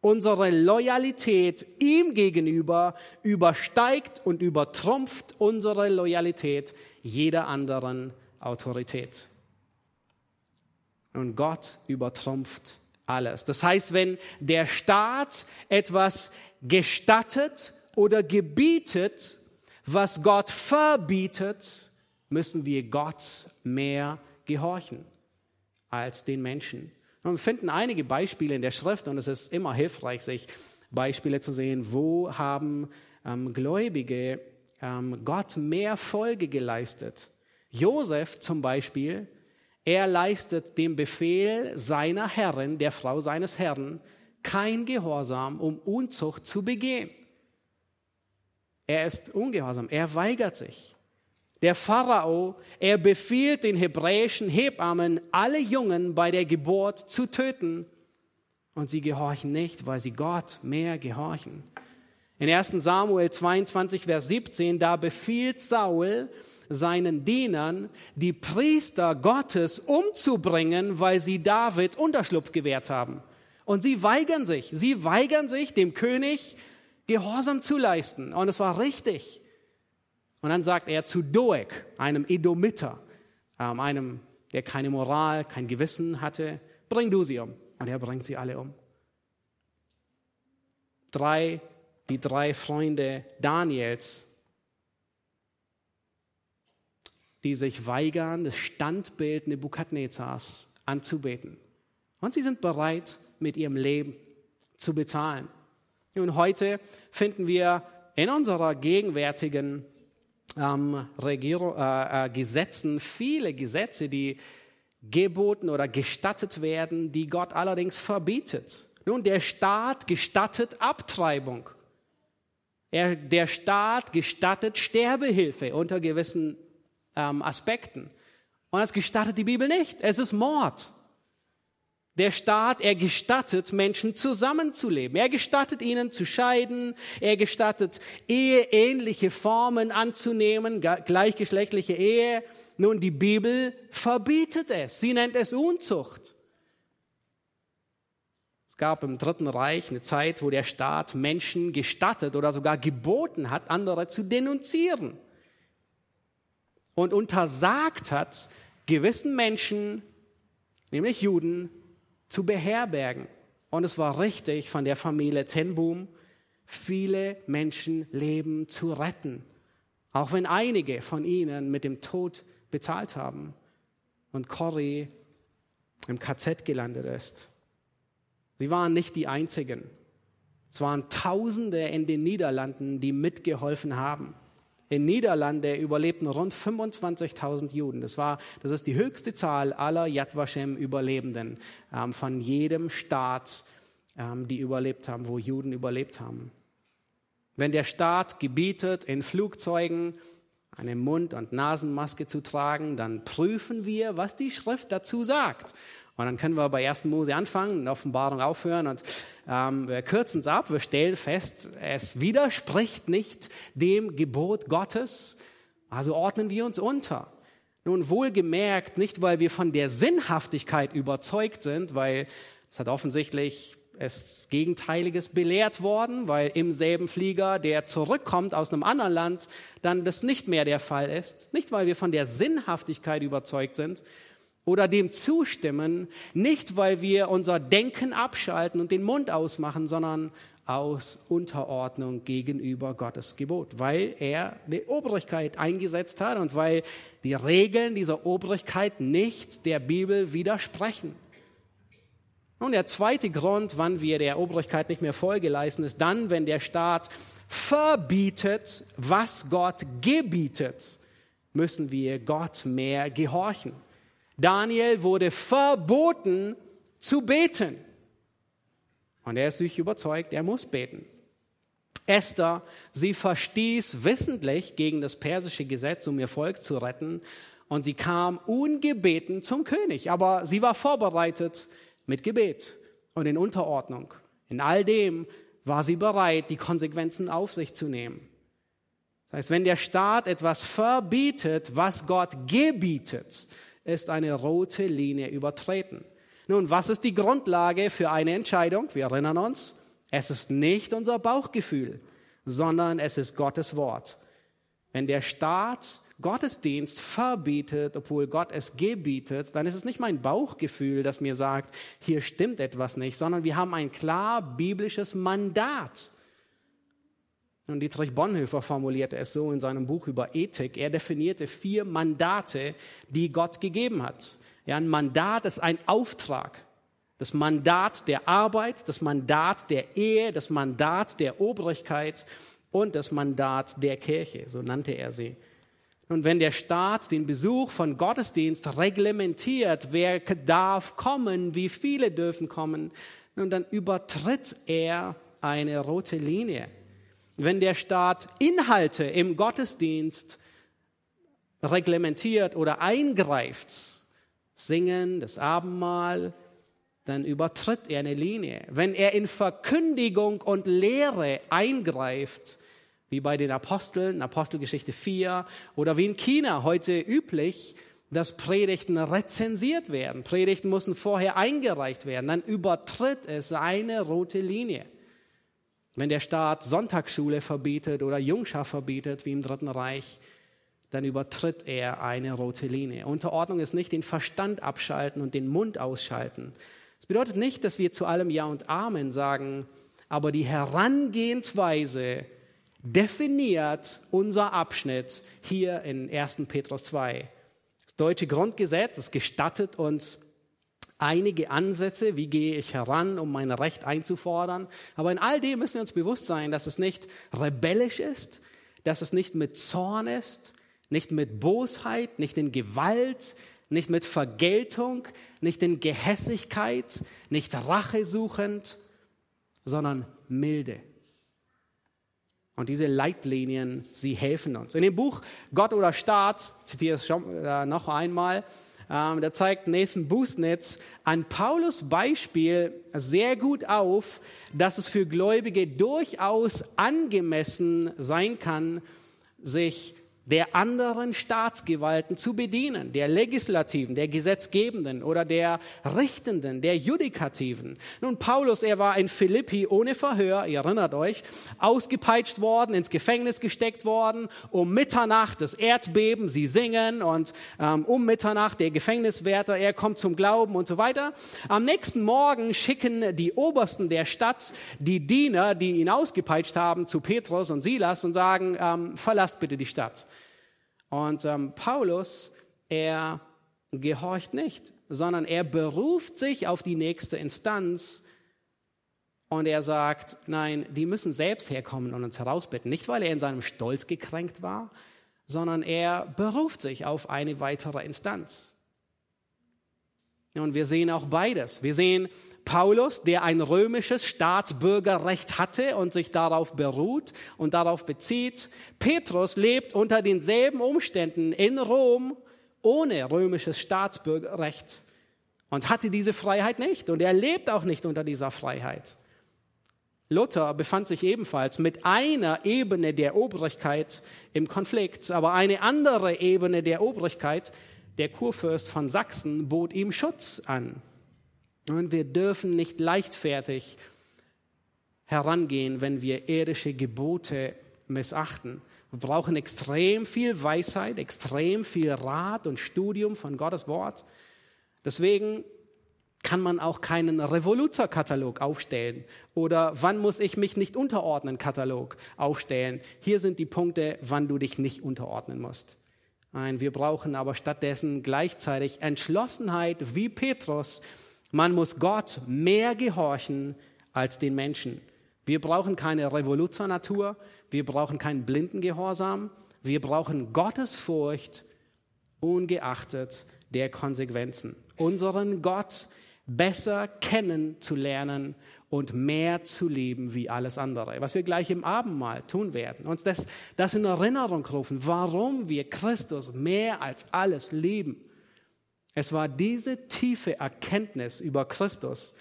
S1: Unsere Loyalität ihm gegenüber übersteigt und übertrumpft unsere Loyalität jeder anderen Autorität. Und Gott übertrumpft alles. Das heißt, wenn der Staat etwas gestattet oder gebietet, was Gott verbietet, müssen wir Gott mehr gehorchen als den Menschen. Wir finden einige Beispiele in der Schrift und es ist immer hilfreich, sich Beispiele zu sehen, wo haben ähm, Gläubige ähm, Gott mehr Folge geleistet. Josef zum Beispiel, er leistet dem Befehl seiner Herrin, der Frau seines Herrn, kein Gehorsam, um Unzucht zu begehen. Er ist ungehorsam, er weigert sich. Der Pharao, er befiehlt den hebräischen Hebammen, alle Jungen bei der Geburt zu töten. Und sie gehorchen nicht, weil sie Gott mehr gehorchen. In 1 Samuel 22, Vers 17, da befiehlt Saul seinen Dienern, die Priester Gottes umzubringen, weil sie David Unterschlupf gewährt haben. Und sie weigern sich, sie weigern sich, dem König Gehorsam zu leisten. Und es war richtig. Und dann sagt er zu Doeg, einem Edomiter, ähm, einem, der keine Moral, kein Gewissen hatte, bring du sie um. Und er bringt sie alle um. Drei, die drei Freunde Daniels, die sich weigern, das Standbild Nebukadnezars anzubeten. Und sie sind bereit, mit ihrem Leben zu bezahlen. Und heute finden wir in unserer gegenwärtigen ähm, Regierung, äh, äh, Gesetzen viele Gesetze, die geboten oder gestattet werden, die Gott allerdings verbietet. Nun, der Staat gestattet Abtreibung. Er, der Staat gestattet Sterbehilfe unter gewissen ähm, Aspekten. Und das gestattet die Bibel nicht. Es ist Mord. Der Staat, er gestattet Menschen zusammenzuleben. Er gestattet ihnen zu scheiden. Er gestattet eheähnliche Formen anzunehmen, gleichgeschlechtliche Ehe. Nun, die Bibel verbietet es. Sie nennt es Unzucht. Es gab im Dritten Reich eine Zeit, wo der Staat Menschen gestattet oder sogar geboten hat, andere zu denunzieren. Und untersagt hat, gewissen Menschen, nämlich Juden, zu beherbergen. Und es war richtig von der Familie Tenboom, viele Menschenleben zu retten. Auch wenn einige von ihnen mit dem Tod bezahlt haben und Cory im KZ gelandet ist. Sie waren nicht die einzigen. Es waren Tausende in den Niederlanden, die mitgeholfen haben. In Niederlande überlebten rund 25.000 Juden. Das, war, das ist die höchste Zahl aller Yad Vashem-Überlebenden ähm, von jedem Staat, ähm, die überlebt haben, wo Juden überlebt haben. Wenn der Staat gebietet, in Flugzeugen eine Mund- und Nasenmaske zu tragen, dann prüfen wir, was die Schrift dazu sagt. Und dann können wir bei 1. Mose anfangen, in Offenbarung aufhören und ähm, wir kürzen es ab. Wir stellen fest, es widerspricht nicht dem Gebot Gottes. Also ordnen wir uns unter. Nun wohlgemerkt, nicht weil wir von der Sinnhaftigkeit überzeugt sind, weil es hat offensichtlich es Gegenteiliges belehrt worden, weil im selben Flieger, der zurückkommt aus einem anderen Land, dann das nicht mehr der Fall ist. Nicht weil wir von der Sinnhaftigkeit überzeugt sind, oder dem zustimmen, nicht weil wir unser Denken abschalten und den Mund ausmachen, sondern aus Unterordnung gegenüber Gottes Gebot, weil er die Obrigkeit eingesetzt hat und weil die Regeln dieser Obrigkeit nicht der Bibel widersprechen. Und der zweite Grund, wann wir der Obrigkeit nicht mehr Folge leisten, ist dann, wenn der Staat verbietet, was Gott gebietet, müssen wir Gott mehr gehorchen. Daniel wurde verboten zu beten. Und er ist sich überzeugt, er muss beten. Esther, sie verstieß wissentlich gegen das persische Gesetz, um ihr Volk zu retten. Und sie kam ungebeten zum König. Aber sie war vorbereitet mit Gebet und in Unterordnung. In all dem war sie bereit, die Konsequenzen auf sich zu nehmen. Das heißt, wenn der Staat etwas verbietet, was Gott gebietet, ist eine rote Linie übertreten. Nun, was ist die Grundlage für eine Entscheidung? Wir erinnern uns, es ist nicht unser Bauchgefühl, sondern es ist Gottes Wort. Wenn der Staat Gottesdienst verbietet, obwohl Gott es gebietet, dann ist es nicht mein Bauchgefühl, das mir sagt, hier stimmt etwas nicht, sondern wir haben ein klar biblisches Mandat. Und Dietrich Bonhoeffer formulierte es so in seinem Buch über Ethik. Er definierte vier Mandate, die Gott gegeben hat. Ja, ein Mandat ist ein Auftrag. Das Mandat der Arbeit, das Mandat der Ehe, das Mandat der Obrigkeit und das Mandat der Kirche, so nannte er sie. Und wenn der Staat den Besuch von Gottesdienst reglementiert, wer darf kommen, wie viele dürfen kommen, nun dann übertritt er eine rote Linie. Wenn der Staat Inhalte im Gottesdienst reglementiert oder eingreift, Singen, das Abendmahl, dann übertritt er eine Linie. Wenn er in Verkündigung und Lehre eingreift, wie bei den Aposteln, Apostelgeschichte 4, oder wie in China heute üblich, dass Predigten rezensiert werden. Predigten müssen vorher eingereicht werden. Dann übertritt es eine rote Linie. Wenn der Staat Sonntagsschule verbietet oder Jungschaft verbietet, wie im Dritten Reich, dann übertritt er eine rote Linie. Unterordnung ist nicht den Verstand abschalten und den Mund ausschalten. Das bedeutet nicht, dass wir zu allem Ja und Amen sagen, aber die Herangehensweise definiert unser Abschnitt hier in 1. Petrus 2. Das deutsche Grundgesetz, es gestattet uns einige Ansätze, wie gehe ich heran, um mein Recht einzufordern. Aber in all dem müssen wir uns bewusst sein, dass es nicht rebellisch ist, dass es nicht mit Zorn ist, nicht mit Bosheit, nicht in Gewalt, nicht mit Vergeltung, nicht in Gehässigkeit, nicht rachesuchend, sondern milde. Und diese Leitlinien, sie helfen uns. In dem Buch Gott oder Staat, ich zitiere es schon, äh, noch einmal, ähm, da zeigt Nathan Busnitz an Paulus Beispiel sehr gut auf, dass es für Gläubige durchaus angemessen sein kann, sich der anderen Staatsgewalten zu bedienen, der legislativen, der gesetzgebenden oder der richtenden, der judikativen. Nun, Paulus, er war in Philippi ohne Verhör, ihr erinnert euch, ausgepeitscht worden, ins Gefängnis gesteckt worden, um Mitternacht das Erdbeben, sie singen und ähm, um Mitternacht der Gefängniswärter, er kommt zum Glauben und so weiter. Am nächsten Morgen schicken die Obersten der Stadt die Diener, die ihn ausgepeitscht haben, zu Petrus und Silas und sagen, ähm, verlasst bitte die Stadt. Und ähm, Paulus, er gehorcht nicht, sondern er beruft sich auf die nächste Instanz und er sagt, nein, die müssen selbst herkommen und uns herausbitten. Nicht, weil er in seinem Stolz gekränkt war, sondern er beruft sich auf eine weitere Instanz. Und wir sehen auch beides. Wir sehen Paulus, der ein römisches Staatsbürgerrecht hatte und sich darauf beruht und darauf bezieht. Petrus lebt unter denselben Umständen in Rom ohne römisches Staatsbürgerrecht und hatte diese Freiheit nicht. Und er lebt auch nicht unter dieser Freiheit. Luther befand sich ebenfalls mit einer Ebene der Obrigkeit im Konflikt, aber eine andere Ebene der Obrigkeit der Kurfürst von Sachsen bot ihm Schutz an. Und wir dürfen nicht leichtfertig herangehen, wenn wir irdische Gebote missachten. Wir brauchen extrem viel Weisheit, extrem viel Rat und Studium von Gottes Wort. Deswegen kann man auch keinen Revoluzzer-Katalog aufstellen oder wann muss ich mich nicht unterordnen Katalog aufstellen. Hier sind die Punkte, wann du dich nicht unterordnen musst. Nein, wir brauchen aber stattdessen gleichzeitig Entschlossenheit wie Petrus. Man muss Gott mehr gehorchen als den Menschen. Wir brauchen keine Revoluzernatur, wir brauchen keinen blinden Gehorsam, wir brauchen Gottes Furcht ungeachtet der Konsequenzen. Unseren Gott besser kennenzulernen und mehr zu leben wie alles andere. Was wir gleich im Abendmahl tun werden. Uns das, das in Erinnerung rufen, warum wir Christus mehr als alles lieben. Es war diese tiefe Erkenntnis über Christus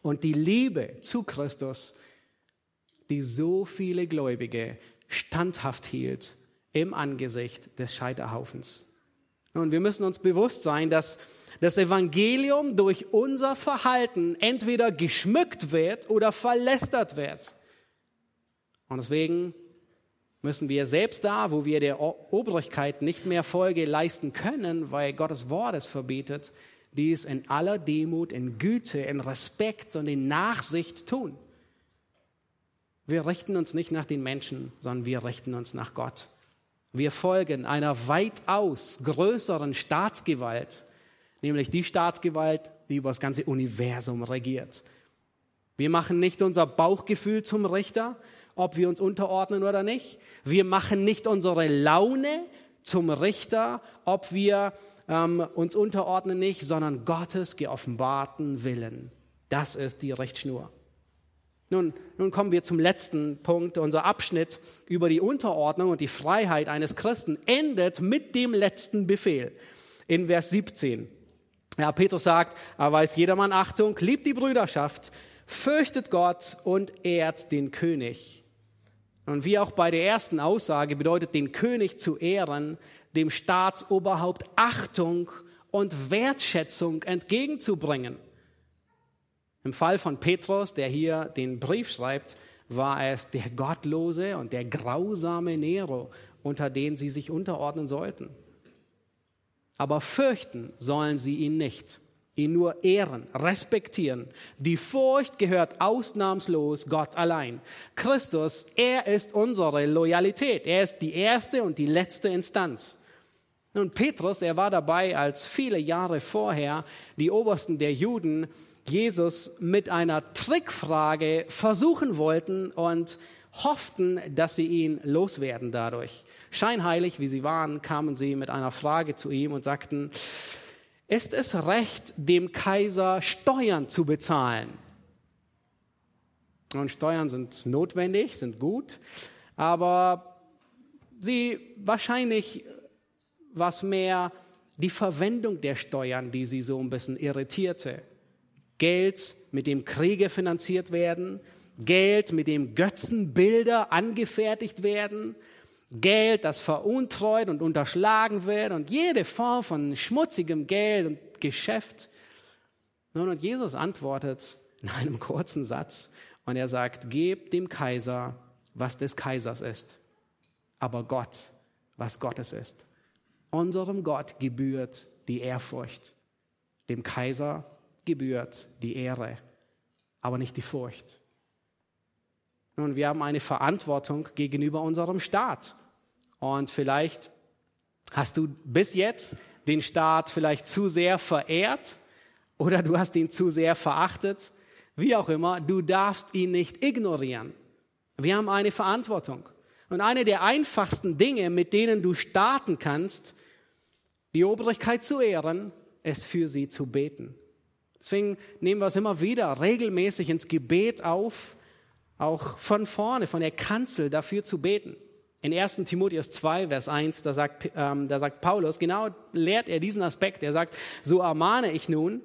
S1: und die Liebe zu Christus, die so viele Gläubige standhaft hielt im Angesicht des Scheiterhaufens. Und wir müssen uns bewusst sein, dass das Evangelium durch unser Verhalten entweder geschmückt wird oder verlästert wird. Und deswegen müssen wir selbst da, wo wir der Obrigkeit nicht mehr Folge leisten können, weil Gottes Wort es verbietet, dies in aller Demut, in Güte, in Respekt und in Nachsicht tun. Wir richten uns nicht nach den Menschen, sondern wir richten uns nach Gott. Wir folgen einer weitaus größeren Staatsgewalt, nämlich die Staatsgewalt, die über das ganze Universum regiert. Wir machen nicht unser Bauchgefühl zum Richter, ob wir uns unterordnen oder nicht. Wir machen nicht unsere Laune zum Richter, ob wir ähm, uns unterordnen nicht, sondern Gottes geoffenbarten Willen. Das ist die Richtschnur. Nun, nun kommen wir zum letzten Punkt. Unser Abschnitt über die Unterordnung und die Freiheit eines Christen endet mit dem letzten Befehl in Vers 17. Ja, Petrus sagt, er weist jedermann Achtung, liebt die Brüderschaft, fürchtet Gott und ehrt den König. Und wie auch bei der ersten Aussage bedeutet den König zu ehren, dem Staatsoberhaupt Achtung und Wertschätzung entgegenzubringen. Im Fall von Petrus, der hier den Brief schreibt, war es der gottlose und der grausame Nero, unter den sie sich unterordnen sollten. Aber fürchten sollen sie ihn nicht, ihn nur ehren, respektieren. Die Furcht gehört ausnahmslos Gott allein. Christus, er ist unsere Loyalität. Er ist die erste und die letzte Instanz. Nun, Petrus, er war dabei, als viele Jahre vorher die Obersten der Juden Jesus mit einer Trickfrage versuchen wollten und hofften, dass sie ihn loswerden dadurch. Scheinheilig, wie sie waren, kamen sie mit einer Frage zu ihm und sagten, ist es recht, dem Kaiser Steuern zu bezahlen? Und Steuern sind notwendig, sind gut, aber sie wahrscheinlich was mehr die Verwendung der Steuern, die sie so ein bisschen irritierte. Geld, mit dem Kriege finanziert werden, Geld, mit dem Götzenbilder angefertigt werden, Geld, das veruntreut und unterschlagen wird und jede Form von schmutzigem Geld und Geschäft. Nun, und Jesus antwortet in einem kurzen Satz und er sagt, gebt dem Kaiser, was des Kaisers ist, aber Gott, was Gottes ist. Unserem Gott gebührt die Ehrfurcht. Dem Kaiser gebührt die Ehre, aber nicht die Furcht. Nun, wir haben eine Verantwortung gegenüber unserem Staat. Und vielleicht hast du bis jetzt den Staat vielleicht zu sehr verehrt oder du hast ihn zu sehr verachtet. Wie auch immer, du darfst ihn nicht ignorieren. Wir haben eine Verantwortung. Und eine der einfachsten Dinge, mit denen du starten kannst, die Obrigkeit zu ehren, ist für sie zu beten. Deswegen nehmen wir es immer wieder regelmäßig ins Gebet auf, auch von vorne, von der Kanzel dafür zu beten. In 1. Timotheus 2, Vers 1, da sagt, ähm, da sagt Paulus, genau lehrt er diesen Aspekt. Er sagt, so ermahne ich nun,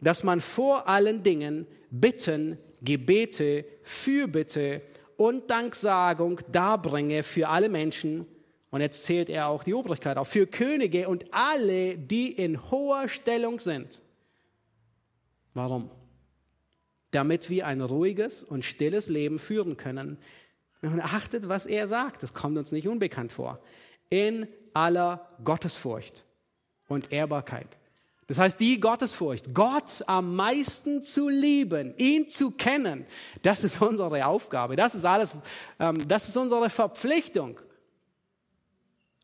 S1: dass man vor allen Dingen Bitten, Gebete, Fürbitte und Danksagung darbringe für alle Menschen, und jetzt zählt er auch die Obrigkeit auf. Für Könige und alle, die in hoher Stellung sind. Warum? Damit wir ein ruhiges und stilles Leben führen können. Und achtet, was er sagt. Das kommt uns nicht unbekannt vor. In aller Gottesfurcht und Ehrbarkeit. Das heißt, die Gottesfurcht, Gott am meisten zu lieben, ihn zu kennen, das ist unsere Aufgabe. Das ist alles, ähm, das ist unsere Verpflichtung.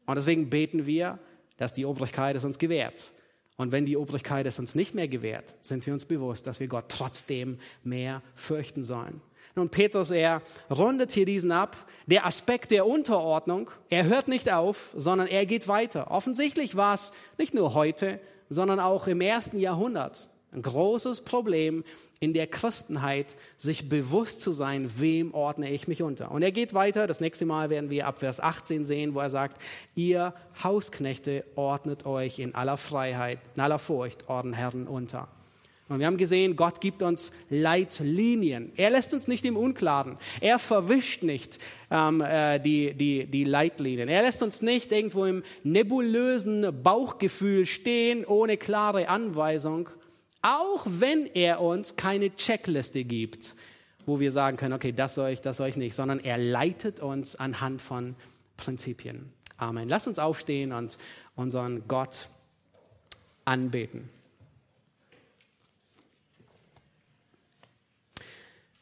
S1: Und deswegen beten wir, dass die Obrigkeit es uns gewährt. Und wenn die Obrigkeit es uns nicht mehr gewährt, sind wir uns bewusst, dass wir Gott trotzdem mehr fürchten sollen. Nun, Petrus, er rundet hier diesen ab. Der Aspekt der Unterordnung, er hört nicht auf, sondern er geht weiter. Offensichtlich war es nicht nur heute, sondern auch im ersten Jahrhundert ein großes Problem in der Christenheit, sich bewusst zu sein, wem ordne ich mich unter. Und er geht weiter, das nächste Mal werden wir ab Vers 18 sehen, wo er sagt, ihr Hausknechte ordnet euch in aller Freiheit, in aller Furcht euren Herren unter. Und wir haben gesehen, Gott gibt uns Leitlinien. Er lässt uns nicht im Unklaren. Er verwischt nicht ähm, äh, die, die, die Leitlinien. Er lässt uns nicht irgendwo im nebulösen Bauchgefühl stehen, ohne klare Anweisung, auch wenn er uns keine Checkliste gibt, wo wir sagen können, okay, das soll ich, das soll ich nicht, sondern er leitet uns anhand von Prinzipien. Amen. Lass uns aufstehen und unseren Gott anbeten.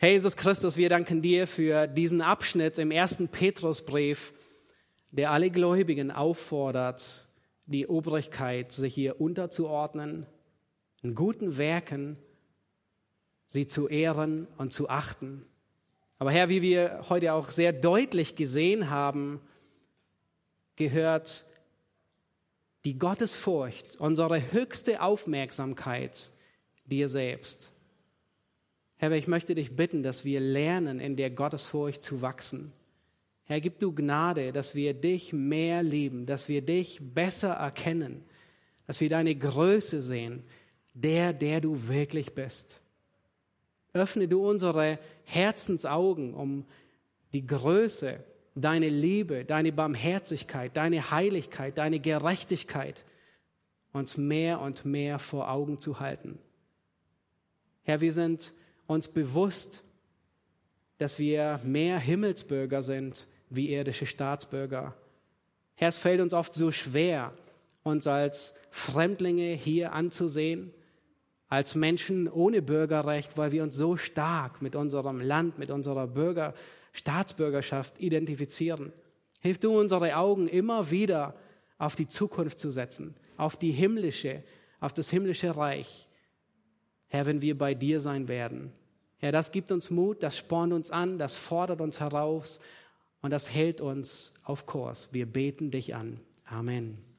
S1: Jesus Christus, wir danken dir für diesen Abschnitt im ersten Petrusbrief, der alle Gläubigen auffordert, die Obrigkeit sich hier unterzuordnen, in guten Werken sie zu ehren und zu achten. Aber Herr, wie wir heute auch sehr deutlich gesehen haben, gehört die Gottesfurcht, unsere höchste Aufmerksamkeit dir selbst. Herr, ich möchte dich bitten, dass wir lernen, in der Gottesfurcht zu wachsen. Herr, gib du Gnade, dass wir dich mehr lieben, dass wir dich besser erkennen, dass wir deine Größe sehen, der, der du wirklich bist. Öffne du unsere Herzensaugen, um die Größe, deine Liebe, deine Barmherzigkeit, deine Heiligkeit, deine Gerechtigkeit uns mehr und mehr vor Augen zu halten. Herr, wir sind uns bewusst, dass wir mehr Himmelsbürger sind wie irdische Staatsbürger. Herr, es fällt uns oft so schwer, uns als Fremdlinge hier anzusehen, als Menschen ohne Bürgerrecht, weil wir uns so stark mit unserem Land, mit unserer Bürger, Staatsbürgerschaft identifizieren. Hilf du unsere Augen immer wieder auf die Zukunft zu setzen, auf die himmlische, auf das himmlische Reich. Herr, wenn wir bei dir sein werden. Herr, das gibt uns Mut, das spornt uns an, das fordert uns heraus und das hält uns auf Kurs. Wir beten dich an. Amen.